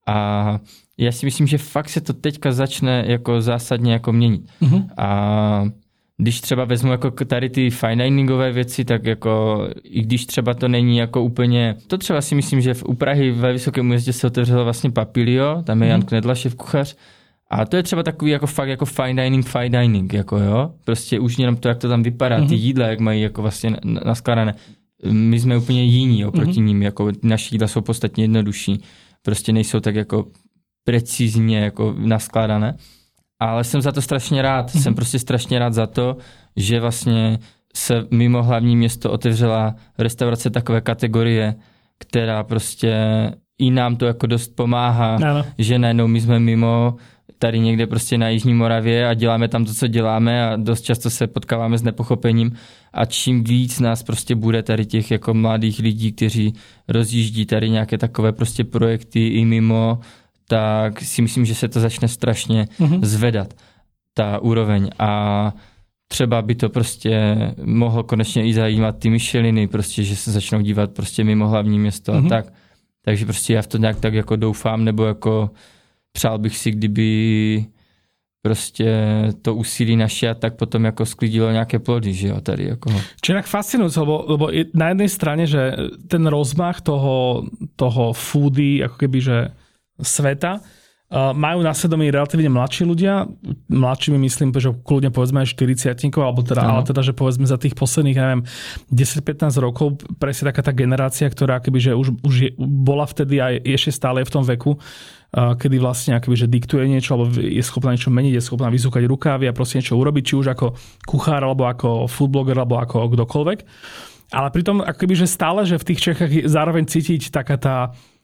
A já si myslím, že fakt se to teďka začne jako zásadně jako měnit. Mm-hmm. A když třeba vezmu jako tady ty fine diningové věci, tak jako i když třeba to není jako úplně, to třeba si myslím, že v, u Prahy ve Vysokém městě se otevřelo vlastně Papilio, tam je Jan mhm. Knedla, šéf kuchař, a to je třeba takový jako fakt jako fine dining, fine dining, jako jo. Prostě už jenom to, jak to tam vypadá, ty mhm. jídla, jak mají jako vlastně naskladané. My jsme úplně jiní oproti mm-hmm. ním, jako naši jídla jsou podstatně jednodušší. Prostě nejsou tak jako precizně jako naskladané ale jsem za to strašně rád. Mm-hmm. Jsem prostě strašně rád za to, že vlastně se mimo hlavní město otevřela restaurace takové kategorie, která prostě i nám to jako dost pomáhá, ano. že najednou my jsme mimo tady někde prostě na Jižní Moravě a děláme tam to, co děláme a dost často se potkáváme s nepochopením a čím víc nás prostě bude tady těch jako mladých lidí, kteří rozjíždí tady nějaké takové prostě projekty i mimo, tak si myslím, že se to začne strašně mm-hmm. zvedat, ta úroveň. A třeba by to prostě mohlo konečně i zajímat ty myšeliny, prostě, že se začnou dívat prostě mimo hlavní město mm-hmm. a mhm. tak. Takže prostě já v to nějak tak jako doufám, nebo jako přál bych si, kdyby prostě to úsilí naše a tak potom jako sklidilo nějaké plody, že jo, tady jako. Čo je fascinujúce, lebo, lebo na jednej strane, že ten rozmach toho, toho foody, ako keby, že sveta, majú na svedomí relatívne mladší ľudia, mladšími myslím, že kľudne povedzme aj 40 alebo teda, ale teda, že povedzme za tých posledných, neviem, 10-15 rokov, presne taká tá generácia, ktorá keby, že už, už je, bola vtedy a ešte stále v tom veku, kedy vlastne akoby, že diktuje niečo, alebo je schopná niečo meniť, je schopná vyzúkať rukávy a proste niečo urobiť, či už ako kuchár, alebo ako foodblogger, alebo ako kdokoľvek. Ale pritom akoby, že stále, že v tých Čechách je zároveň cítiť taká tá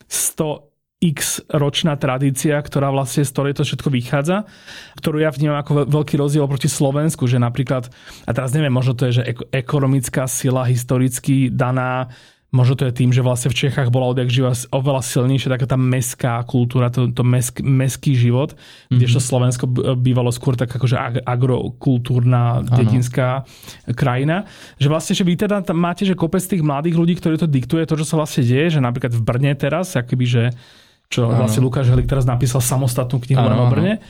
100 x ročná tradícia, ktorá vlastne z ktorej to všetko vychádza, ktorú ja vnímam ako veľký rozdiel proti Slovensku, že napríklad, a teraz neviem, možno to je, že ekonomická sila historicky daná Možno to je tým, že vlastne v Čechách bola odjak živa oveľa silnejšia taká tá meská kultúra, to, to mesk, meský život, mm-hmm. kdežto Slovensko bývalo skôr tak akože agrokultúrna, dedinská krajina. Že vlastne, že vy teda máte, že kopec tých mladých ľudí, ktorí to diktuje, to, čo sa vlastne deje, že napríklad v Brne teraz, akoby, že čo ano. vlastne Lukáš Helik teraz napísal samostatnú knihu ano, o Brne.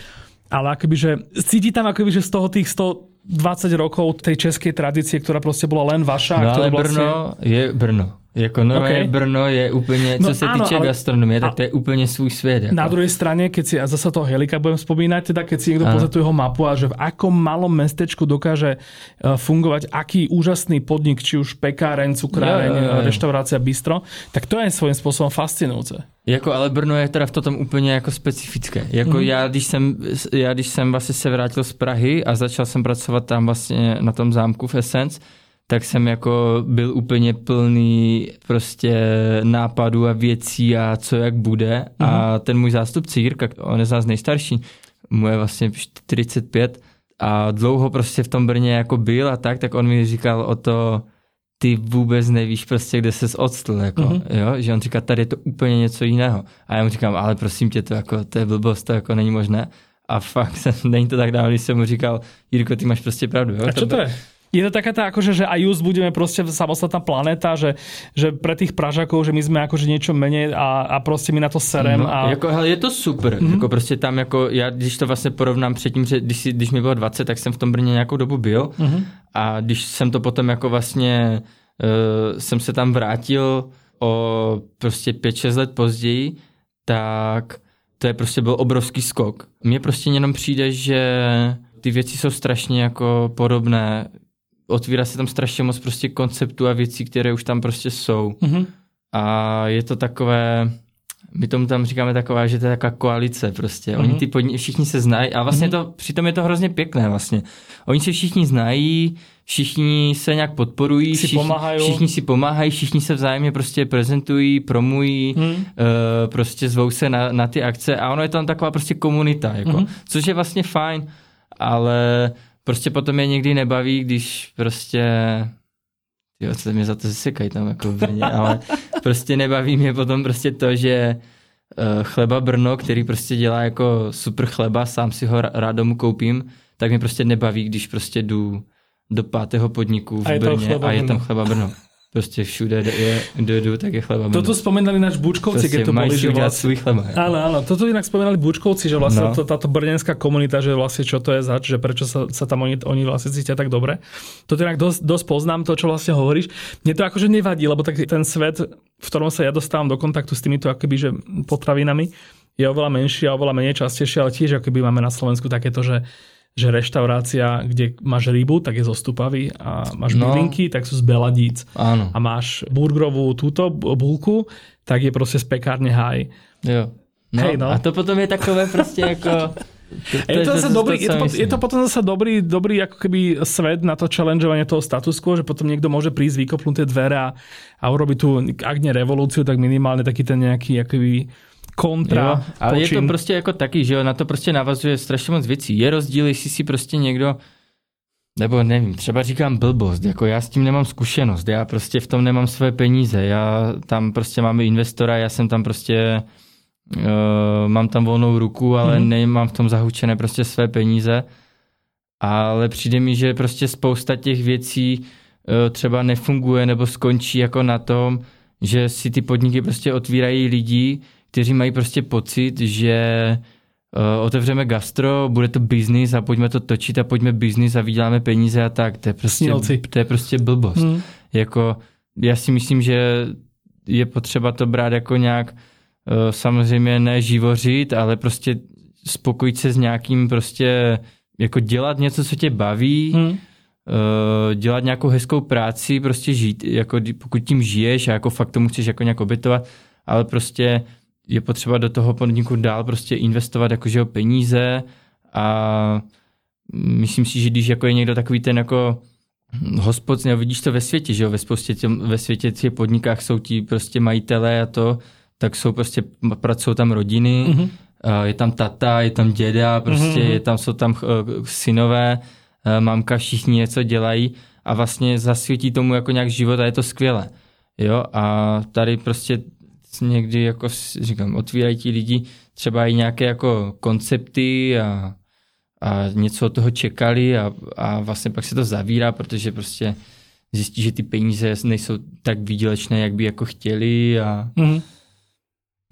Ale akoby, že cíti tam akoby, že z toho tých 120 rokov tej českej tradície, ktorá proste bola len vaša. No ale vlastne... Brno je Brno. Jako normálně okay. Brno je úplně, co no, se áno, týče ale... gastronomie, tak to je úplně svůj svět. Jako. Na druhej strane, keď si, a zase toho Helika budem spomínať, teda keď si niekto pozrie tú jeho mapu a že v akom malom mestečku dokáže e, fungovať, aký úžasný podnik, či už pekáreň, cukráreň, jo, jo, jo. reštaurácia, bistro, tak to je svojím způsobem fascinujúce. Jako, ale Brno je teda v tom úplně jako specifické. Jako mm. já, když jsem, já, když jsem vlastně se vrátil z Prahy a začal jsem pracovat tam vlastně na tom zámku v Essence, tak jsem jako byl úplně plný prostě nápadů a věcí a co jak bude. Mm-hmm. A mhm. ten můj zástupce Jirka, on je z nás nejstarší, mu je vlastně 45 a dlouho prostě v tom Brně jako byl a tak, tak on mi říkal o to, ty vůbec nevíš prostě, kde ses odstl, jako, mm-hmm. jo? že on říká, tady je to úplně něco jiného. A já mu říkám, ale prosím tě, to, jako, to je blbost, to jako není možné. A fakt, není to tak dávno, když jsem mu říkal, Jirko, ty máš prostě pravdu. Jo? A čo to je? Je to taká tá, akože, že aj just budeme proste samostatná planéta, že, že pre tých Pražakov, že my sme akože niečo menej a, a proste mi na to serem. No, a... jako, hele, je to super. Mm-hmm. Jako prostě tam, jako já, když to vlastně porovnám předtím, že když, když mi bylo 20, tak jsem v tom Brně nějakou dobu byl mm-hmm. a když jsem to potom jako vlastně, uh, jsem se tam vrátil o prostě 5-6 let později, tak to je prostě byl obrovský skok. Mně prostě jenom přijde, že ty věci jsou strašně jako podobné otvírá se tam strašně moc prostě konceptů a věcí, které už tam prostě jsou. Mm-hmm. A je to takové, my tomu tam říkáme taková, že to je taková koalice prostě. Oni ty podni- všichni se znají a vlastně mm-hmm. to, přitom je to hrozně pěkné vlastně. Oni se všichni znají, všichni se nějak podporují, si všichni, všichni si pomáhají, všichni se vzájemně prostě prezentují, promují, mm. uh, prostě zvou se na, na ty akce a ono je tam taková prostě komunita, jako, mm. což je vlastně fajn, ale prostě potom je někdy nebaví, když prostě jo, co mě za to zasekají tam jako v Brně, ale prostě nebaví mě potom prostě to, že uh, chleba Brno, který prostě dělá jako super chleba, sám si ho rád domů koupím, tak mě prostě nebaví, když prostě jdu do pátého podniku v a Brně a je tam chleba Brno. Prostě všude je, kde jdu, tak je chleba. Toto spomínali náš Bučkovci, keď to boli, že vlastne... svůj chleba. Áno, áno, toto inak spomínali Bučkovci, že vlastne no. to, táto brnenská komunita, že vlastne čo to je zač, že prečo sa, sa tam oni, oni vlastne cítia tak dobre. Toto inak dosť, dosť poznám, to, čo vlastne hovoríš. Mne to akože nevadí, lebo tak ten svet, v ktorom sa ja dostávam do kontaktu s týmito akoby, že potravinami, je oveľa menší a oveľa menej častejšie, ale tiež akoby máme na Slovensku takéto, že že reštaurácia, kde máš rybu, tak je zo Stupavy a máš no. bylinky, tak sú z Beladíc. Áno. A máš burgerovú túto bulku, tak je proste z pekárne haj. Jo. No, Hej, no. A to potom je takové proste ako... To, to je, to zase dobrý, to, je, to, je to potom zase dobrý, dobrý ako keby svet na to challengeovanie toho status quo, že potom niekto môže prísť, vykopnúť tie dvere a, a urobiť tú, ak nie revolúciu, tak minimálne taký ten nejaký akoby kontra. Jo, ale počin. je to prostě jako taky, že jo, na to prostě navazuje strašně moc věcí. Je rozdíl, jestli si prostě někdo nebo nevím, třeba říkám blbost, jako já s tím nemám zkušenost, já prostě v tom nemám své peníze, já tam prostě máme investora, já jsem tam prostě, uh, mám tam volnou ruku, ale mm. nemám v tom zahučené prostě své peníze, ale přijde mi, že prostě spousta těch věcí uh, třeba nefunguje nebo skončí jako na tom, že si ty podniky prostě otvírají lidi, kteří mají prostě pocit, že uh, otevřeme gastro, bude to biznis a pojďme to točit a pojďme biznis a vyděláme peníze a tak. To je prostě, to je prostě blbost. Hmm. Jako, já si myslím, že je potřeba to brát jako nějak uh, samozřejmě ne živořit, ale prostě spokojit se s nějakým prostě jako dělat něco, co tě baví, hmm. uh, dělat nějakou hezkou práci, prostě žít, jako pokud tím žiješ a jako fakt tomu chceš jako nějak obětovat, ale prostě je potřeba do toho podniku dál prostě investovat jakože peníze a myslím si, že když jako je někdo takový ten jako hospod, nebo vidíš to ve světě, že jo, ve spoustě tě, ve světě těch podnikách jsou ti prostě majitelé a to, tak jsou prostě, pracují tam rodiny, mm-hmm. je tam tata, je tam děda, prostě mm-hmm. je tam, jsou tam synové, mamka, všichni něco dělají a vlastně zasvětí tomu jako nějak život a je to skvělé. Jo, a tady prostě někdy jako říkám, otvírají ti lidi třeba i nějaké jako koncepty a, a něco od toho čekali a, a vlastně pak se to zavírá, protože prostě zjistí, že ty peníze nejsou tak výdělečné, jak by jako chtěli a, mm-hmm.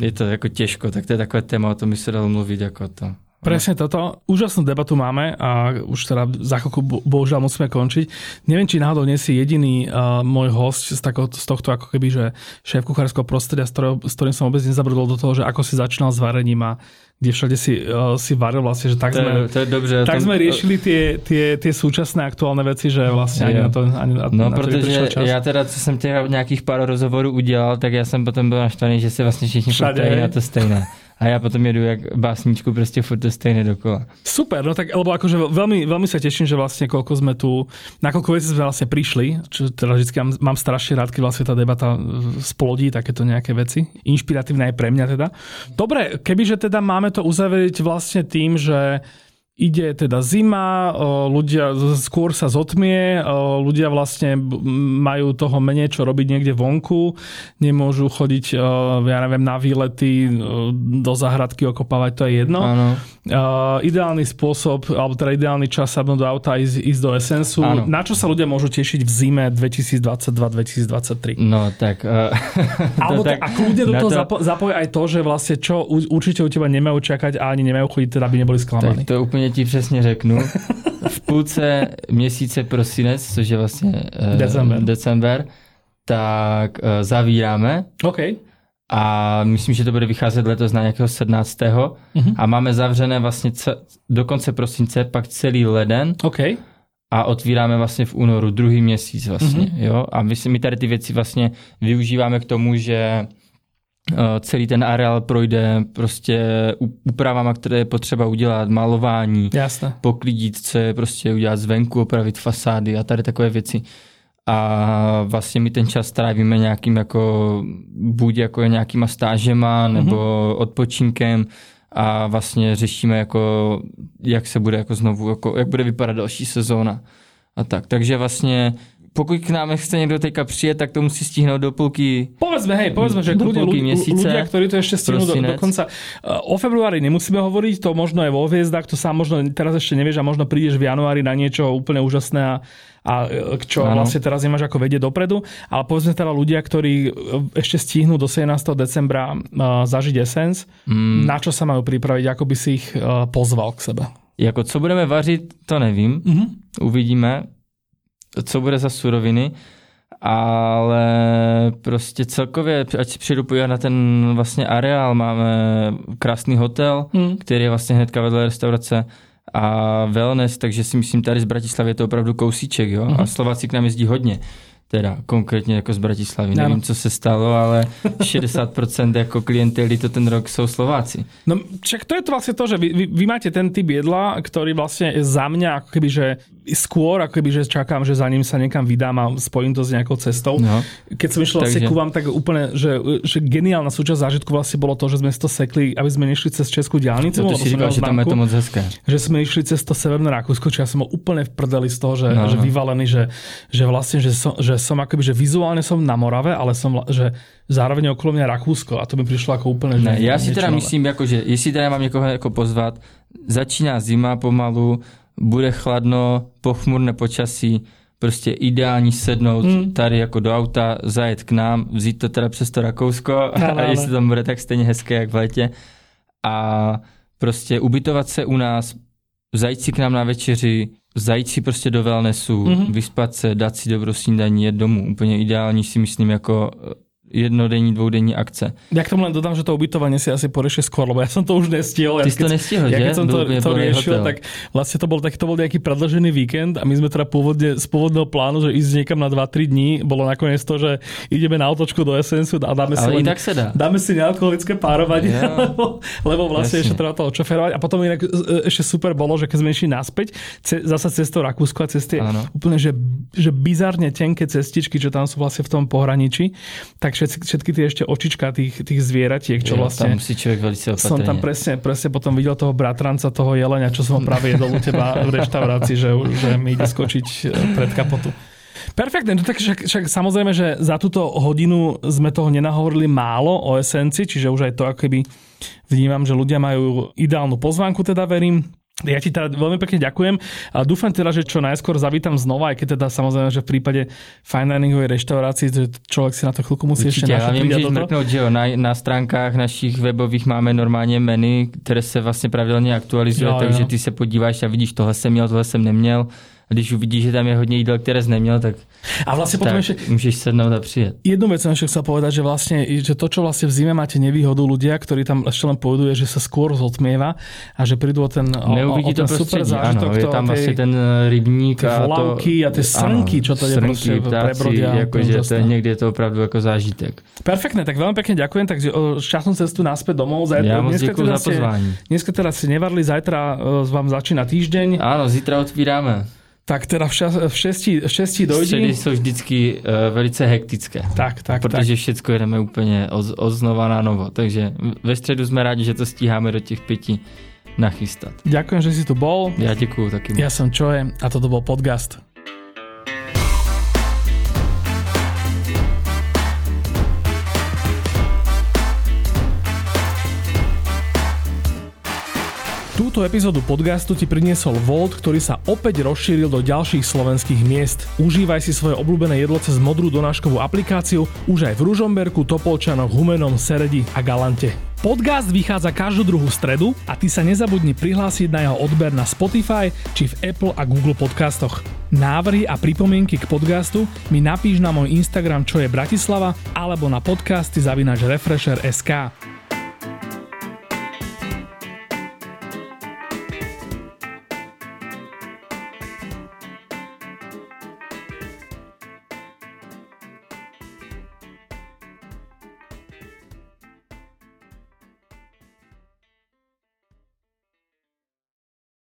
je to jako těžko, tak to je takové téma, o tom by se dalo mluvit jako to. Presne toto. Úžasnú debatu máme a už teda za chvíľku bohužiaľ musíme končiť. Neviem, či náhodou nie si jediný uh, môj host z, tako, z tohto ako keby, že šéf kuchárskeho prostredia, s, ktorým, s ktorým som vôbec nezabrdol do toho, že ako si začínal s varením a kde všade si, uh, si varil vlastne, že tak To je, sme, to je dobře. tak to- sme riešili tie, tie, tie súčasné aktuálne veci, že vlastne ani na to, ani na, No, na to protože čas. já teda, co jsem těch nějakých pár rozhovorů udělal, tak já jsem potom byl naštvaný, že se vlastně všichni na to stejné. A já potom jedu jak básničku prostě furt to stejné dokola. Super, no tak, lebo akože veľmi, veľmi sa teším, že vlastne koľko sme tu, na koľko veci sme vlastne prišli, čo teda vždy mám, mám strašne rád, keď vlastne tá debata splodí takéto nejaké veci. Inšpiratívne aj pre mňa teda. Dobre, kebyže teda máme to uzavrieť vlastne tým, že ide teda zima, ľudia skôr sa zotmie, ľudia vlastne majú toho menej čo robiť niekde vonku, nemôžu chodiť, ja neviem, na výlety, do zahradky okopávať, to je jedno. Ano. Uh, ideálny spôsob, alebo teda ideálny čas sadnúť do auta a ísť, ísť do Essensu. Áno. Na čo sa ľudia môžu tešiť v zime 2022-2023? No tak... Uh, Alebo tak, a kľudne do toho to- zapo- zapoj aj to, že vlastne čo u- určite u teba nemajú čakať a ani nemajú chodiť, teda aby neboli sklamaní. Tak to úplně ti přesně řeknu. V půlce měsíce prosinec, což je vlastně uh, December. december tak uh, zavíráme OK. A myslím, že to bude vycházet letos na nějakého 17. Mhm. A máme zavřené vlastně ce- do konce prosince, pak celý leden OK. a otvíráme vlastně v únoru, druhý měsíc vlastně, Mhm. mm-hmm. jo. A my, si- my tady ty věci vlastně využíváme k tomu, že eh, celý ten areál projde prostě úpravama, které je potřeba udělat, malování, Jasné. poklidit, co je prostě udělat zvenku, opravit fasády a tady takové věci. A vlastně my ten čas trávíme nějakým jako, buď jako nějakýma stážema, nebo odpočinkem a vlastně řešíme jako, jak se bude jako znovu, jako, jak bude vypadat další sezóna a tak. Takže vlastně pokud k nám chce někdo teďka přijet, tak to musí stihnout do půlky Povedzme, hej, povedzme, že Do kľudne polky ľudia, ktorí to ešte stihnú do, prosinec. dokonca. O februári nemusíme hovoriť, to možno je vo hviezdach, to sa možno teraz ešte nevieš a možno prídeš v januári na niečo úplne úžasné a, a k čo Áno. vlastne teraz nemáš ako vedieť dopredu. Ale povedzme teda ľudia, ktorí e, ešte stihnú do 17. decembra uh, zažiť Essence, mm, na čo sa majú pripraviť, ako by si ich uh, pozval k sebe. Jako co budeme vařit, to nevím. Mhm. Uvidíme, co bude za suroviny, ale prostě celkově, ať si podívat na ten vlastně areál, máme krásný hotel, Hmm. který je vlastně hnedka vedle restaurace a wellness, takže si myslím, tady z Bratislavy je to opravdu kousíček, jo? Mhm. A Slováci k nám jezdí hodně. Teda konkrétně jako z Bratislavy. Ano. Nevím, co se stalo, ale 60% jako klientely to ten rok jsou Slováci. No však to je to vlastne to, že vy, vy, vy máte ten typ jedla, ktorý vlastne je za mňa ako keby, že skôr ako keby, že čakám, že za ním sa niekam vydám a spojím to s nejakou cestou. No. Keď som išiel Takže- ku vám, tak úplne, že, že geniálna súčasť zážitku vlastne bolo to, že sme si to sekli, aby sme nešli cez Českú diálnicu. To, to si říkal, že tam je to moc hezké. že sme išli cez to Severné Rakúsko, či ja som bol úplne v prdeli z toho, že, No, že no. vyvalený, že, že vlastne, že som, že som akoby, že vizuálne som na Morave, ale som, že zároveň okolo mňa Rakúsko a to mi prišlo ako úplne, že Ne, já si teda nové. myslím, jako, že jestli teda mám někoho jako pozvat, začíná zima pomalu, bude chladno, pochmurné počasí, prostě ideální sednout Hmm. tady jako do auta, zajet k nám, vzít to teda přes to Rakousko a jestli tam bude tak stejně hezké jak v létě a prostě ubytovat se u nás, zajít si k nám na večeři, zajít si prostě do wellnessu, Mhm. vyspat se, dát si dobrou snídaní, jet domů. Úplně ideální si myslím jako jednodenní, dvoudenní akce. Ja k tomu len dodám, že to ubytovanie si asi poriešie skôr, lebo ja som to už nestihol. Ty ja si to nestihl, ja že? keď som to, to riešil, hotel. tak vlastne to bol, tak, to bol nejaký predlžený víkend a my sme teda pôvodne, z pôvodného plánu, že ísť niekam na 2-3 dní, bolo nakoniec to, že ideme na autočku do Essensu a dáme si len, tak se dá. dáme si nealkoholické párovanie, Ja. lebo, lebo vlastne Jasne. ešte treba to odšoferovať. A potom inak e, ešte super bolo, že keď sme išli naspäť, ce, zasa cez to Rakúsko a cez tie Áno. úplne, že, že bizarne tenké cestičky, čo tam sú vlastne v tom pohraničí, tak všetky, všetky tie ešte očička tých, tých zvieratiek, čo Jo, vlastne... Tam musí člověk velice opatrně. Som tam presne, presne potom videl toho bratranca, toho jelenia, čo som ho práve jedol u teba v reštaurácii, že, že mi ide skočiť e, pred kapotu. Perfektne, no tak však, však samozrejme, že za túto hodinu sme toho nenahovorili málo o esencii, čiže už aj to ako keby vnímam, že ľudia majú ideálnu pozvánku, teda verím. Ja ti teda veľmi pekne ďakujem a dúfam teda, že čo najskôr zavítam znova, aj keď teda samozrejme, že v prípade fine diningovej reštaurácii, že človek si na to chvíľku musí Určitě, ešte našetriť toto. mrknout, že jo, na, na stránkách našich webových máme normálně menu, které se vlastně pravidelně aktualizuje, Jo, jo. takže ty se podíváš a vidíš, tohle jsem měl, tohle jsem neměl. A když uvidíš, že tam je hodně jídel, které jsi neměl, tak, A vlastne potom tak ešte můžeš sednout a přijet. Jednu vec som ešte chcel povedať, že vlastne, že to, čo vlastne v zime máte nevýhodu ľudia, ktorí tam ešte len pôjdu, je, že sa skôr zotmieva a že prídu o ten, o, o, ten to super zážitok. ano, je tam asi ten eh, rybník a to... a ty srnky, čo to je srnky, prostě ptáci, prebrodia jakože to, je- někdy je to opravdu jako zážitek. Perfektné, tak veľmi pekne ďakujem, takže o, šťastnú cestu naspäť domov. Zajtra, Já moc dneska děkuji teda za pozvání. Dneska teda si nevarli, zajtra e, vám začína týždeň, Ano, zítra otvíráme. Tak teda v, šas, v, šesti, v šesti Středy jsou vždycky uh, velice hektické. Tak, tak, tak. protože všechno jedeme úplně od, od znova na novo. Takže ve středu jsme rádi, že to stíháme do těch pěti nachystat. Ďakujem, že si tu bol. Já děkuju taky. Ja som Čoje a toto bol podcast. Túto epizódu podcastu ti priniesol Volt, ktorý sa opäť rozšíril do ďalších slovenských miest. Užívaj si svoje obľúbené jedlo cez modrú donáškovú aplikáciu už aj v Ružomberku, Topolčanoch, Humenom, Seredi a Galante. Podcast vychádza každú druhú stredu a ty sa nezabudni prihlásiť na jeho odber na Spotify či v Apple a Google podcastoch. Návrhy a pripomienky k podcastu mi napíš na môj Instagram čo je Bratislava alebo na podcasty zavinač Refresher.sk.